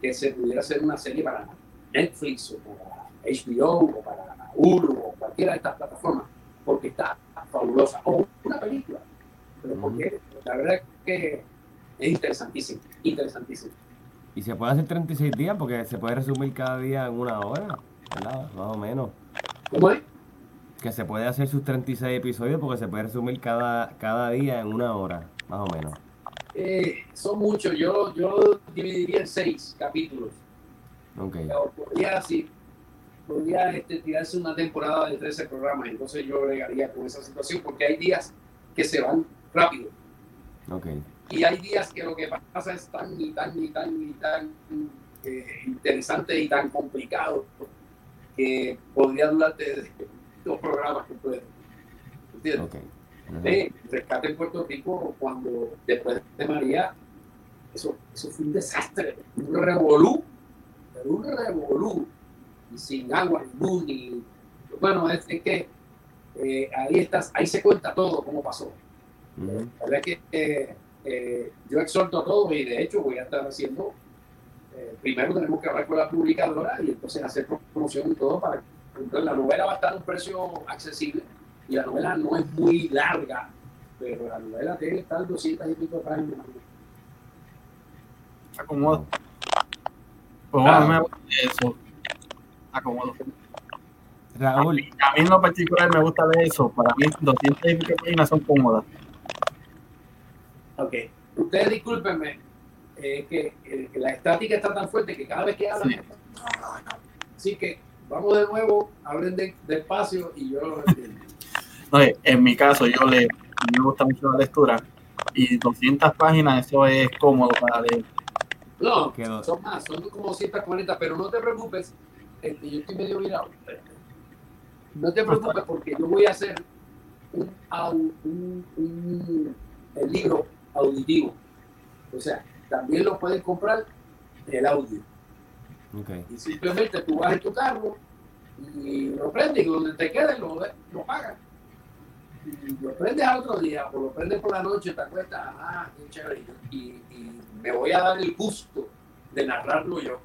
que se pudiera hacer una serie para Netflix o para HBO o para Hulu o cualquiera de estas plataformas, porque está fabulosa. O una película. Pero porque la verdad es que es interesantísimo, interesantísimo. Y se puede hacer 36 días porque se puede resumir cada día en una hora, ¿verdad? Más o menos. ¿Cómo es? Que se puede hacer sus 36 episodios porque se puede resumir cada, cada día en una hora, más o menos. Eh, son muchos, yo, yo dividiría en seis capítulos. Ok. podría, sí, podría este, tirarse una temporada de 13 programas, entonces yo llegaría con esa situación porque hay días que se van rápido. Ok. Y hay días que lo que pasa es tan y tan y tan y tan eh, interesante y tan complicado que podría durarte dos programas completos. ¿Entiendes? Okay. rescate en Puerto Rico cuando después de María, eso, eso fue un desastre, un revolú, un revolú, y sin agua, ni luz, ni... Bueno, es, que eh, ahí, estás, ahí se cuenta todo cómo pasó. La verdad es que eh, yo exhorto a todos y de hecho voy a estar haciendo, eh, primero tenemos que hablar con la publicadora y entonces hacer promoción y todo para que la novela va a estar a un precio accesible y la novela no es muy larga, pero la novela tiene que estar 200 y pico páginas. Acomodo. Pues bueno, me gusta eso. Acomodo. Raúl. A mí, en lo particular me gusta de eso. Para mí 200 y pico páginas son cómodas. Ok. Ustedes discúlpenme, eh, que, eh, que, la estática está tan fuerte que cada vez que hablan. Así que vamos de nuevo, hablen de, despacio y yo lo entiendo. en mi caso, yo le, me gusta mucho la lectura y 200 páginas, eso es cómodo para leer. No, son más, son como 240, pero no te preocupes, este, yo estoy medio mirado. No te preocupes porque yo voy a hacer un, un, un, un libro auditivo. O sea, también lo puedes comprar el audio. Y simplemente tú vas en tu carro y lo prendes y donde te quede lo, lo pagas. Y lo prendes al otro día o lo prendes por la noche, te acuestas, ah, qué chévere. Y, y me voy a dar el gusto de narrarlo yo.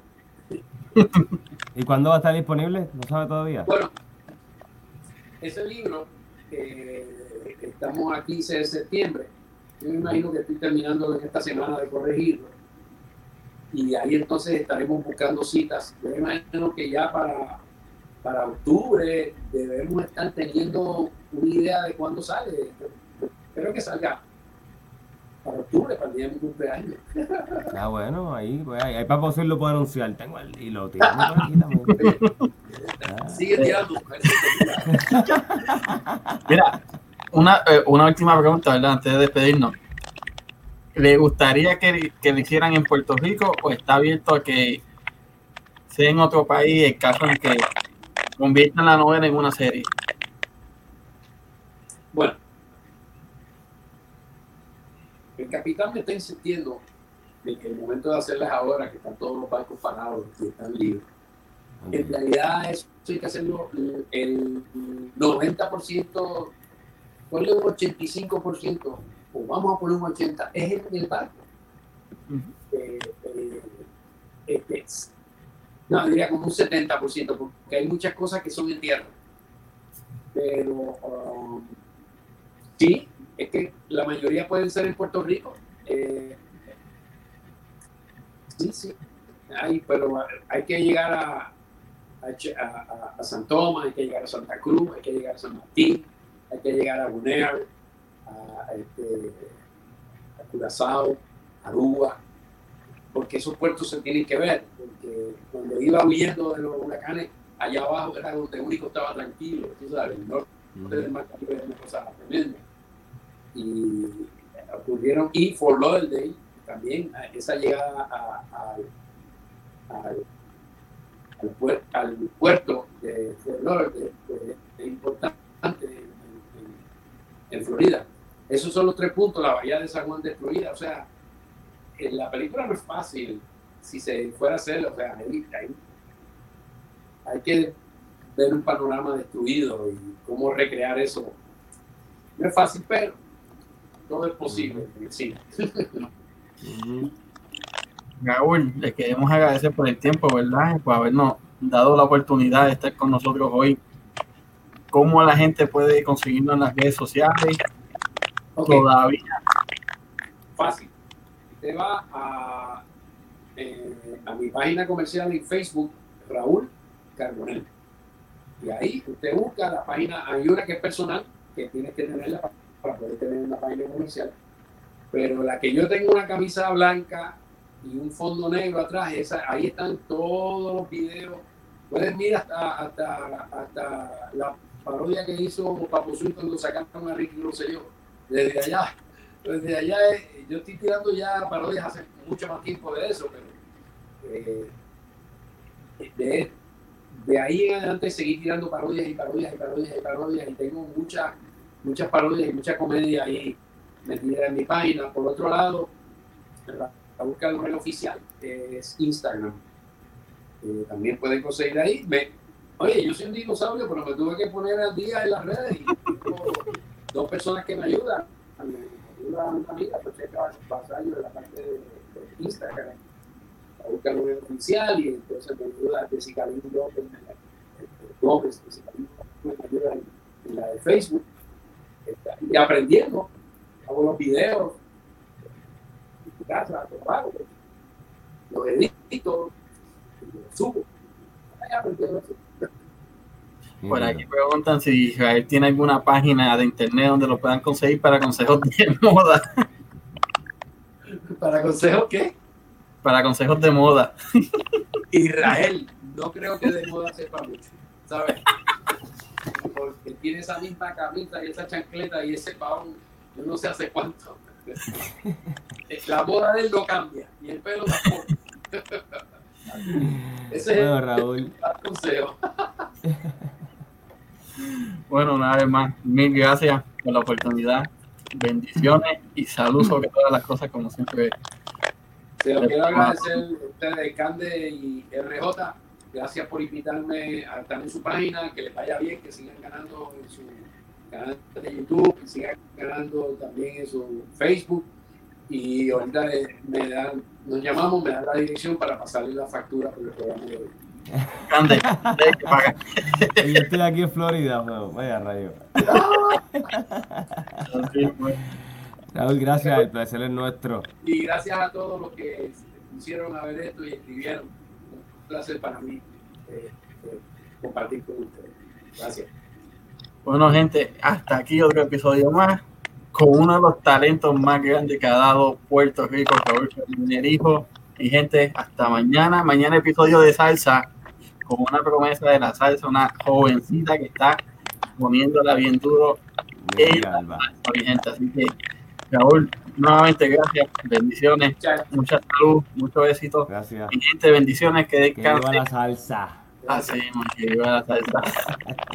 ¿Y cuándo va a estar disponible? ¿No sabe todavía? Bueno, ese libro, eh, estamos a 15 de septiembre, yo me imagino que estoy terminando en esta semana de corregirlo. Y ahí entonces estaremos buscando citas. Yo me imagino que ya para, para octubre debemos estar teniendo una idea de cuándo sale. Espero que salga para octubre, para el día de mi cumpleaños. Ah, bueno, ahí, pues, ahí, para posible lo puedo anunciar. Tengo el por aquí también. Sigue tirando. Mira, una, eh, una última pregunta, ¿verdad? Antes de despedirnos. ¿Le gustaría que, que, lo hicieran en Puerto Rico o está abierto a que sea en otro país el caso en que conviertan la novela en una serie? Bueno, el capitán me está insistiendo de que el momento de hacerlas ahora, que están todos los barcos parados y están libres, en realidad eso hay que hacerlo el 90% ponle un 85%, o vamos a poner un 80%, es el. Eh, eh, este, no, diría como un 70%, porque hay muchas cosas que son en tierra. Pero um, sí, es que la mayoría pueden ser en Puerto Rico. Eh, sí, sí. Hay, pero hay que llegar a, a, a, a San Tomás, hay que llegar a Santa Cruz, hay que llegar a San Martín, hay que llegar a Bonaire, a, este, a Curazao, a Aruba, porque esos puertos se tienen que ver, porque cuando iba huyendo de los huracanes, allá abajo era donde único estaba tranquilo, tú sabes, el norte del Mar Caribe es una cosa tremenda. Y ocurrieron, y Fort Lauderdale también, esa llegada a, al, al, puerto de Fort Lauderdale es importante en Florida. Esos son los tres puntos, la bahía de San Juan de Florida. O sea, en la película no es fácil si se fuera a hacer, o sea, hay, hay, hay que ver un panorama destruido y cómo recrear eso. No es fácil, pero todo es posible cine. Raúl, le queremos agradecer por el tiempo, ¿verdad? Por habernos dado la oportunidad de estar con nosotros hoy. ¿Cómo la gente puede conseguirnos en las redes sociales? Todavía. fácil. Usted va a, eh, a mi página comercial en Facebook, Raúl Carbonell. Y ahí usted busca la página, hay una que es personal, que tienes que tenerla pa- para poder tener una página comercial. Pero la que yo tengo una camisa blanca y un fondo negro atrás, esa, ahí están todos los videos. Puedes mirar hasta, hasta, hasta la parodia que hizo Papo cuando sacaron a Ricky Rosselló. Desde allá, desde allá, eh, yo estoy tirando ya parodias hace mucho más tiempo de eso, pero eh, de, de ahí en adelante seguí tirando parodias y parodias y parodias y parodias y tengo muchas muchas parodias y mucha comedia ahí metida en mi página. Por otro lado, la, la busca del oficial que es Instagram. Eh, también pueden conseguir ahí. Oye, yo soy un dinosaurio, pero me tuve que poner al día en las redes y dos personas que me ayudan. Me ayuda una amiga, Pacheca Vasallo, de la parte de, Instagram a buscar un oficial y entonces me ayuda Jessica Lynn López, Gómez, Jessica Lynn López, me ayuda en, la de Facebook y aprendiendo, hago los videos en tu casa, lo hago, los edito, los subo. Aprendiendo eso. Por aquí preguntan si Israel tiene alguna página de internet donde lo puedan conseguir para consejos de moda. ¿Para consejos qué? Para consejos de moda. Israel, no creo que de moda sepa mucho, ¿sabes? Porque tiene esa misma camisa y esa chancleta y ese pavón, yo no sé hace cuánto. La moda de él no cambia y el pelo tampoco. Ese es Bueno, el Raúl, consejo. Bueno, una vez más, mil gracias por la oportunidad. Bendiciones y salud sobre todas las cosas, como siempre. Se lo quiero agradecer a ustedes, Cande y RJ. Gracias por invitarme a estar en su página, que les vaya bien, que sigan ganando en su canal de YouTube, que sigan ganando también en su Facebook. Y ahorita me dan, nos llamamos, me dan la dirección para pasarle la factura por el programa de hoy. Grande, que y yo estoy aquí en Florida, pero vaya rayo. Raúl, gracias, el placer es nuestro. Y gracias a todos los que pusieron a ver esto y escribieron. Un placer para mí eh, eh, compartir con ustedes. Gracias. Bueno, gente, hasta aquí otro episodio más con uno de los talentos más grandes que ha dado Puerto Rico, Raúl Fernández Hijo. Y gente, hasta mañana. Mañana episodio de salsa con una promesa de la salsa, una jovencita que está poniéndola bien duro alba. mi gente. Así que, Raúl, nuevamente gracias, bendiciones, Muchas mucha salud, mucho éxito. Gracias. Mi gente, bendiciones, que Que viva descansen. la salsa. Así, man, que viva la salsa.